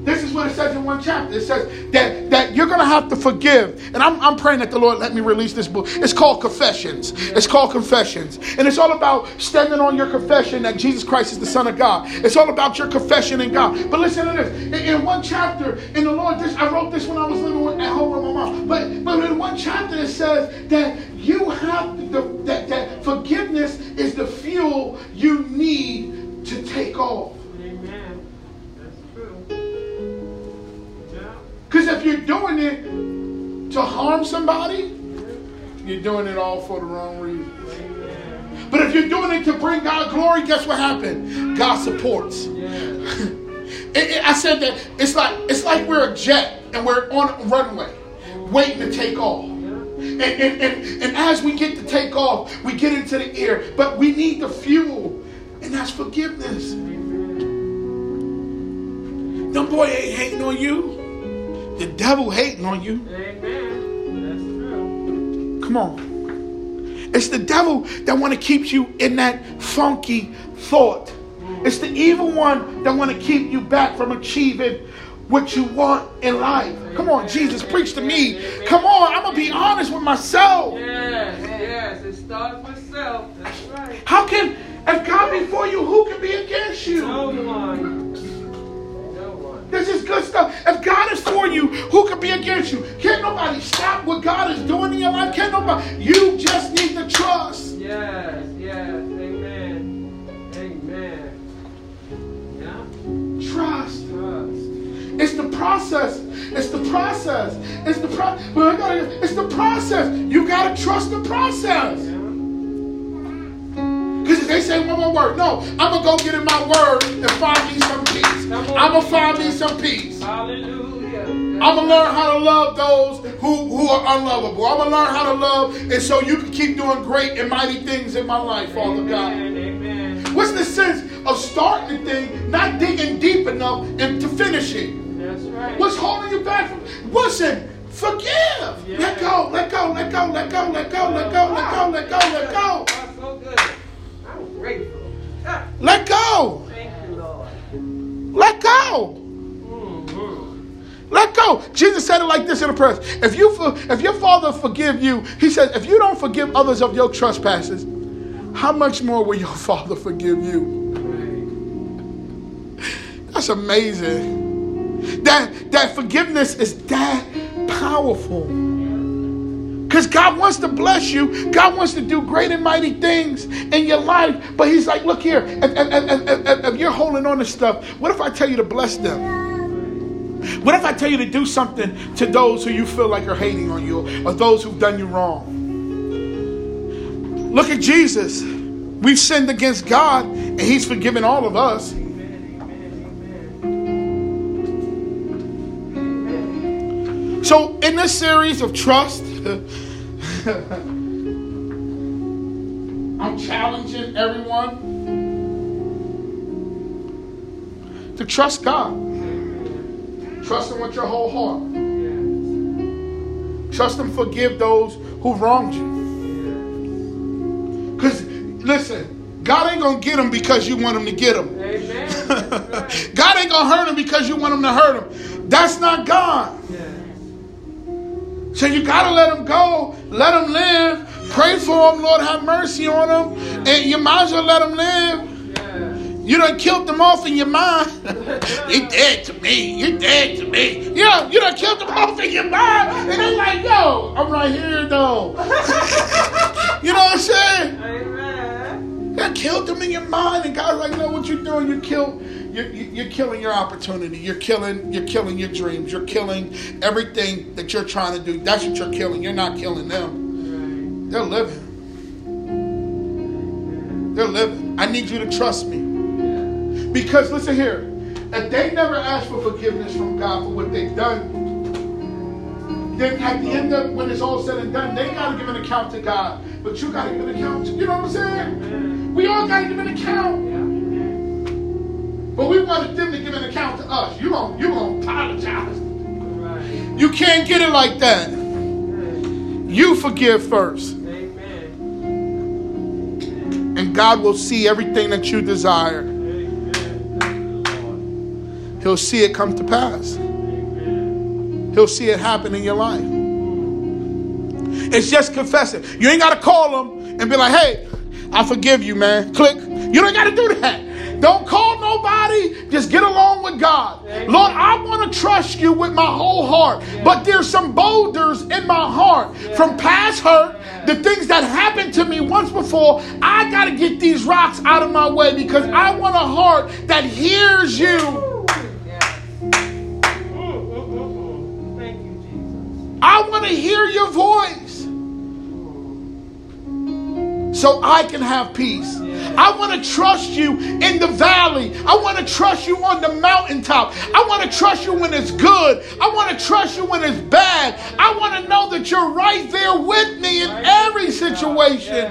This is what it says in one chapter. It says that, that you're going to have to forgive. And I'm, I'm praying that the Lord let me release this book. It's called Confessions. It's called Confessions. And it's all about standing on your confession that Jesus Christ is the Son of God. It's all about your confession in God. But listen to this. In, in one chapter, in the Lord, this I wrote this when I was living with, at home with my mom. But, but in one chapter, it says that you have the, that, that forgiveness is the fuel you need to take off. Because if you're doing it to harm somebody, you're doing it all for the wrong reason. But if you're doing it to bring God glory, guess what happened? God supports. [laughs] It- it- I said that it's like it's like we're a jet and we're on a runway, waiting to take off. And, and, and, and as we get to take off, we get into the air, but we need the fuel, and that's forgiveness. Them boy ain't hating on you. The devil hating on you. Amen. That's true. Come on. It's the devil that want to keep you in that funky thought. It's the evil one that want to keep you back from achieving what you want in life. Come on, Jesus, preach to me. Come on, I'm going to be honest with myself. Yes. Yes. It starts with self. That's right. How can, if God be for you, who can be against you? No one. This is good stuff. If God is for you, who can be against you? Can't nobody stop what God is doing in your life. Can't nobody. You just need to trust. Yes. Yes. Amen. Amen. Yeah. Trust. Trust. It's the process. It's the process. It's the pro- well, I gotta- It's the process. You gotta trust the process. Yeah. They say one more word. No, I'm gonna go get in my word and find me some peace. I'm gonna find me some peace. Hallelujah. I'm gonna learn how to love those who, who are unlovable. I'm gonna learn how to love, and so you can keep doing great and mighty things in my life, Father God. Amen. Amen. What's the sense of starting the thing, not digging deep enough, and to finish it? That's right. What's holding you back from? Listen, forgive. Yeah. Let go. Let go. Let go. Let go. Let go. Let go. Let go. Let go. Let go. That's so good. I'm grateful. Let go. Thank you, Lord. Let go. Mm-hmm. Let go. Jesus said it like this in the prayer. If you if your father forgive you, he said, if you don't forgive others of your trespasses, how much more will your [laughs] father forgive you? That's amazing. That that forgiveness is that powerful. Because God wants to bless you. God wants to do great and mighty things in your life. But He's like, look here, if, if, if, if- you're holding on to stuff, what if I tell you to bless them? What if I tell you to do something to those who you feel like are hating on you or those who've done you wrong? Look at Jesus. We've sinned against God and He's forgiven all of us. So, in this series of trust, [laughs] I'm challenging everyone to trust God. Trust Him with your whole heart. Trust Him, forgive those who wronged you. Because, listen, God ain't going to get them because you want Him to get them. Amen. That's right. [laughs] God ain't going to hurt them because you want Him to hurt them. That's not God. Yes. So you gotta let them go, let them live, pray for them, Lord have mercy on them, and you might as well let them live. You done killed them off in your mind. [laughs] you dead to me. You dead to me. You know, you done killed them off in your mind, and they're like, yo, I'm right here though. [laughs] you know what I'm saying? Amen. You killed them in your mind, and God's like, no, what you're doing, you kill. You're, you're killing your opportunity. You're killing. You're killing your dreams. You're killing everything that you're trying to do. That's what you're killing. You're not killing them. They're living. They're living. I need you to trust me. Because listen here, if they never ask for forgiveness from God for what they've done, then at the end of when it's all said and done, they gotta give an account to God. But you gotta give an account to you know what I'm saying? We all gotta give an account. But we wanted them to give an account to us. You gon' you gonna apologize. Right. You can't get it like that. Amen. You forgive first. Amen. And God will see everything that you desire. Amen. He'll see it come to pass. He'll see it happen in your life. It's just confessing. You ain't got to call him and be like, hey, I forgive you, man. Click. You don't got to do that. Don't call nobody. Just get along with God. Lord, I want to trust you with my whole heart. But there's some boulders in my heart from past hurt, the things that happened to me once before. I got to get these rocks out of my way because I want a heart that hears you. I want to hear your voice so I can have peace. I want to trust you in the valley. I want to trust you on the mountaintop. I want to trust you when it's good. I want to trust you when it's bad. I want to know that you're right there with me in every situation.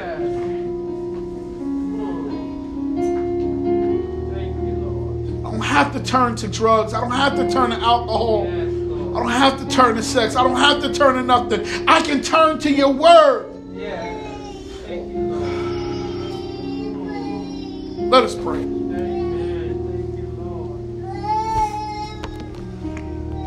I don't have to turn to drugs. I don't have to turn to alcohol. I don't have to turn to sex. I don't have to turn to nothing. I can turn to your word. Let us pray.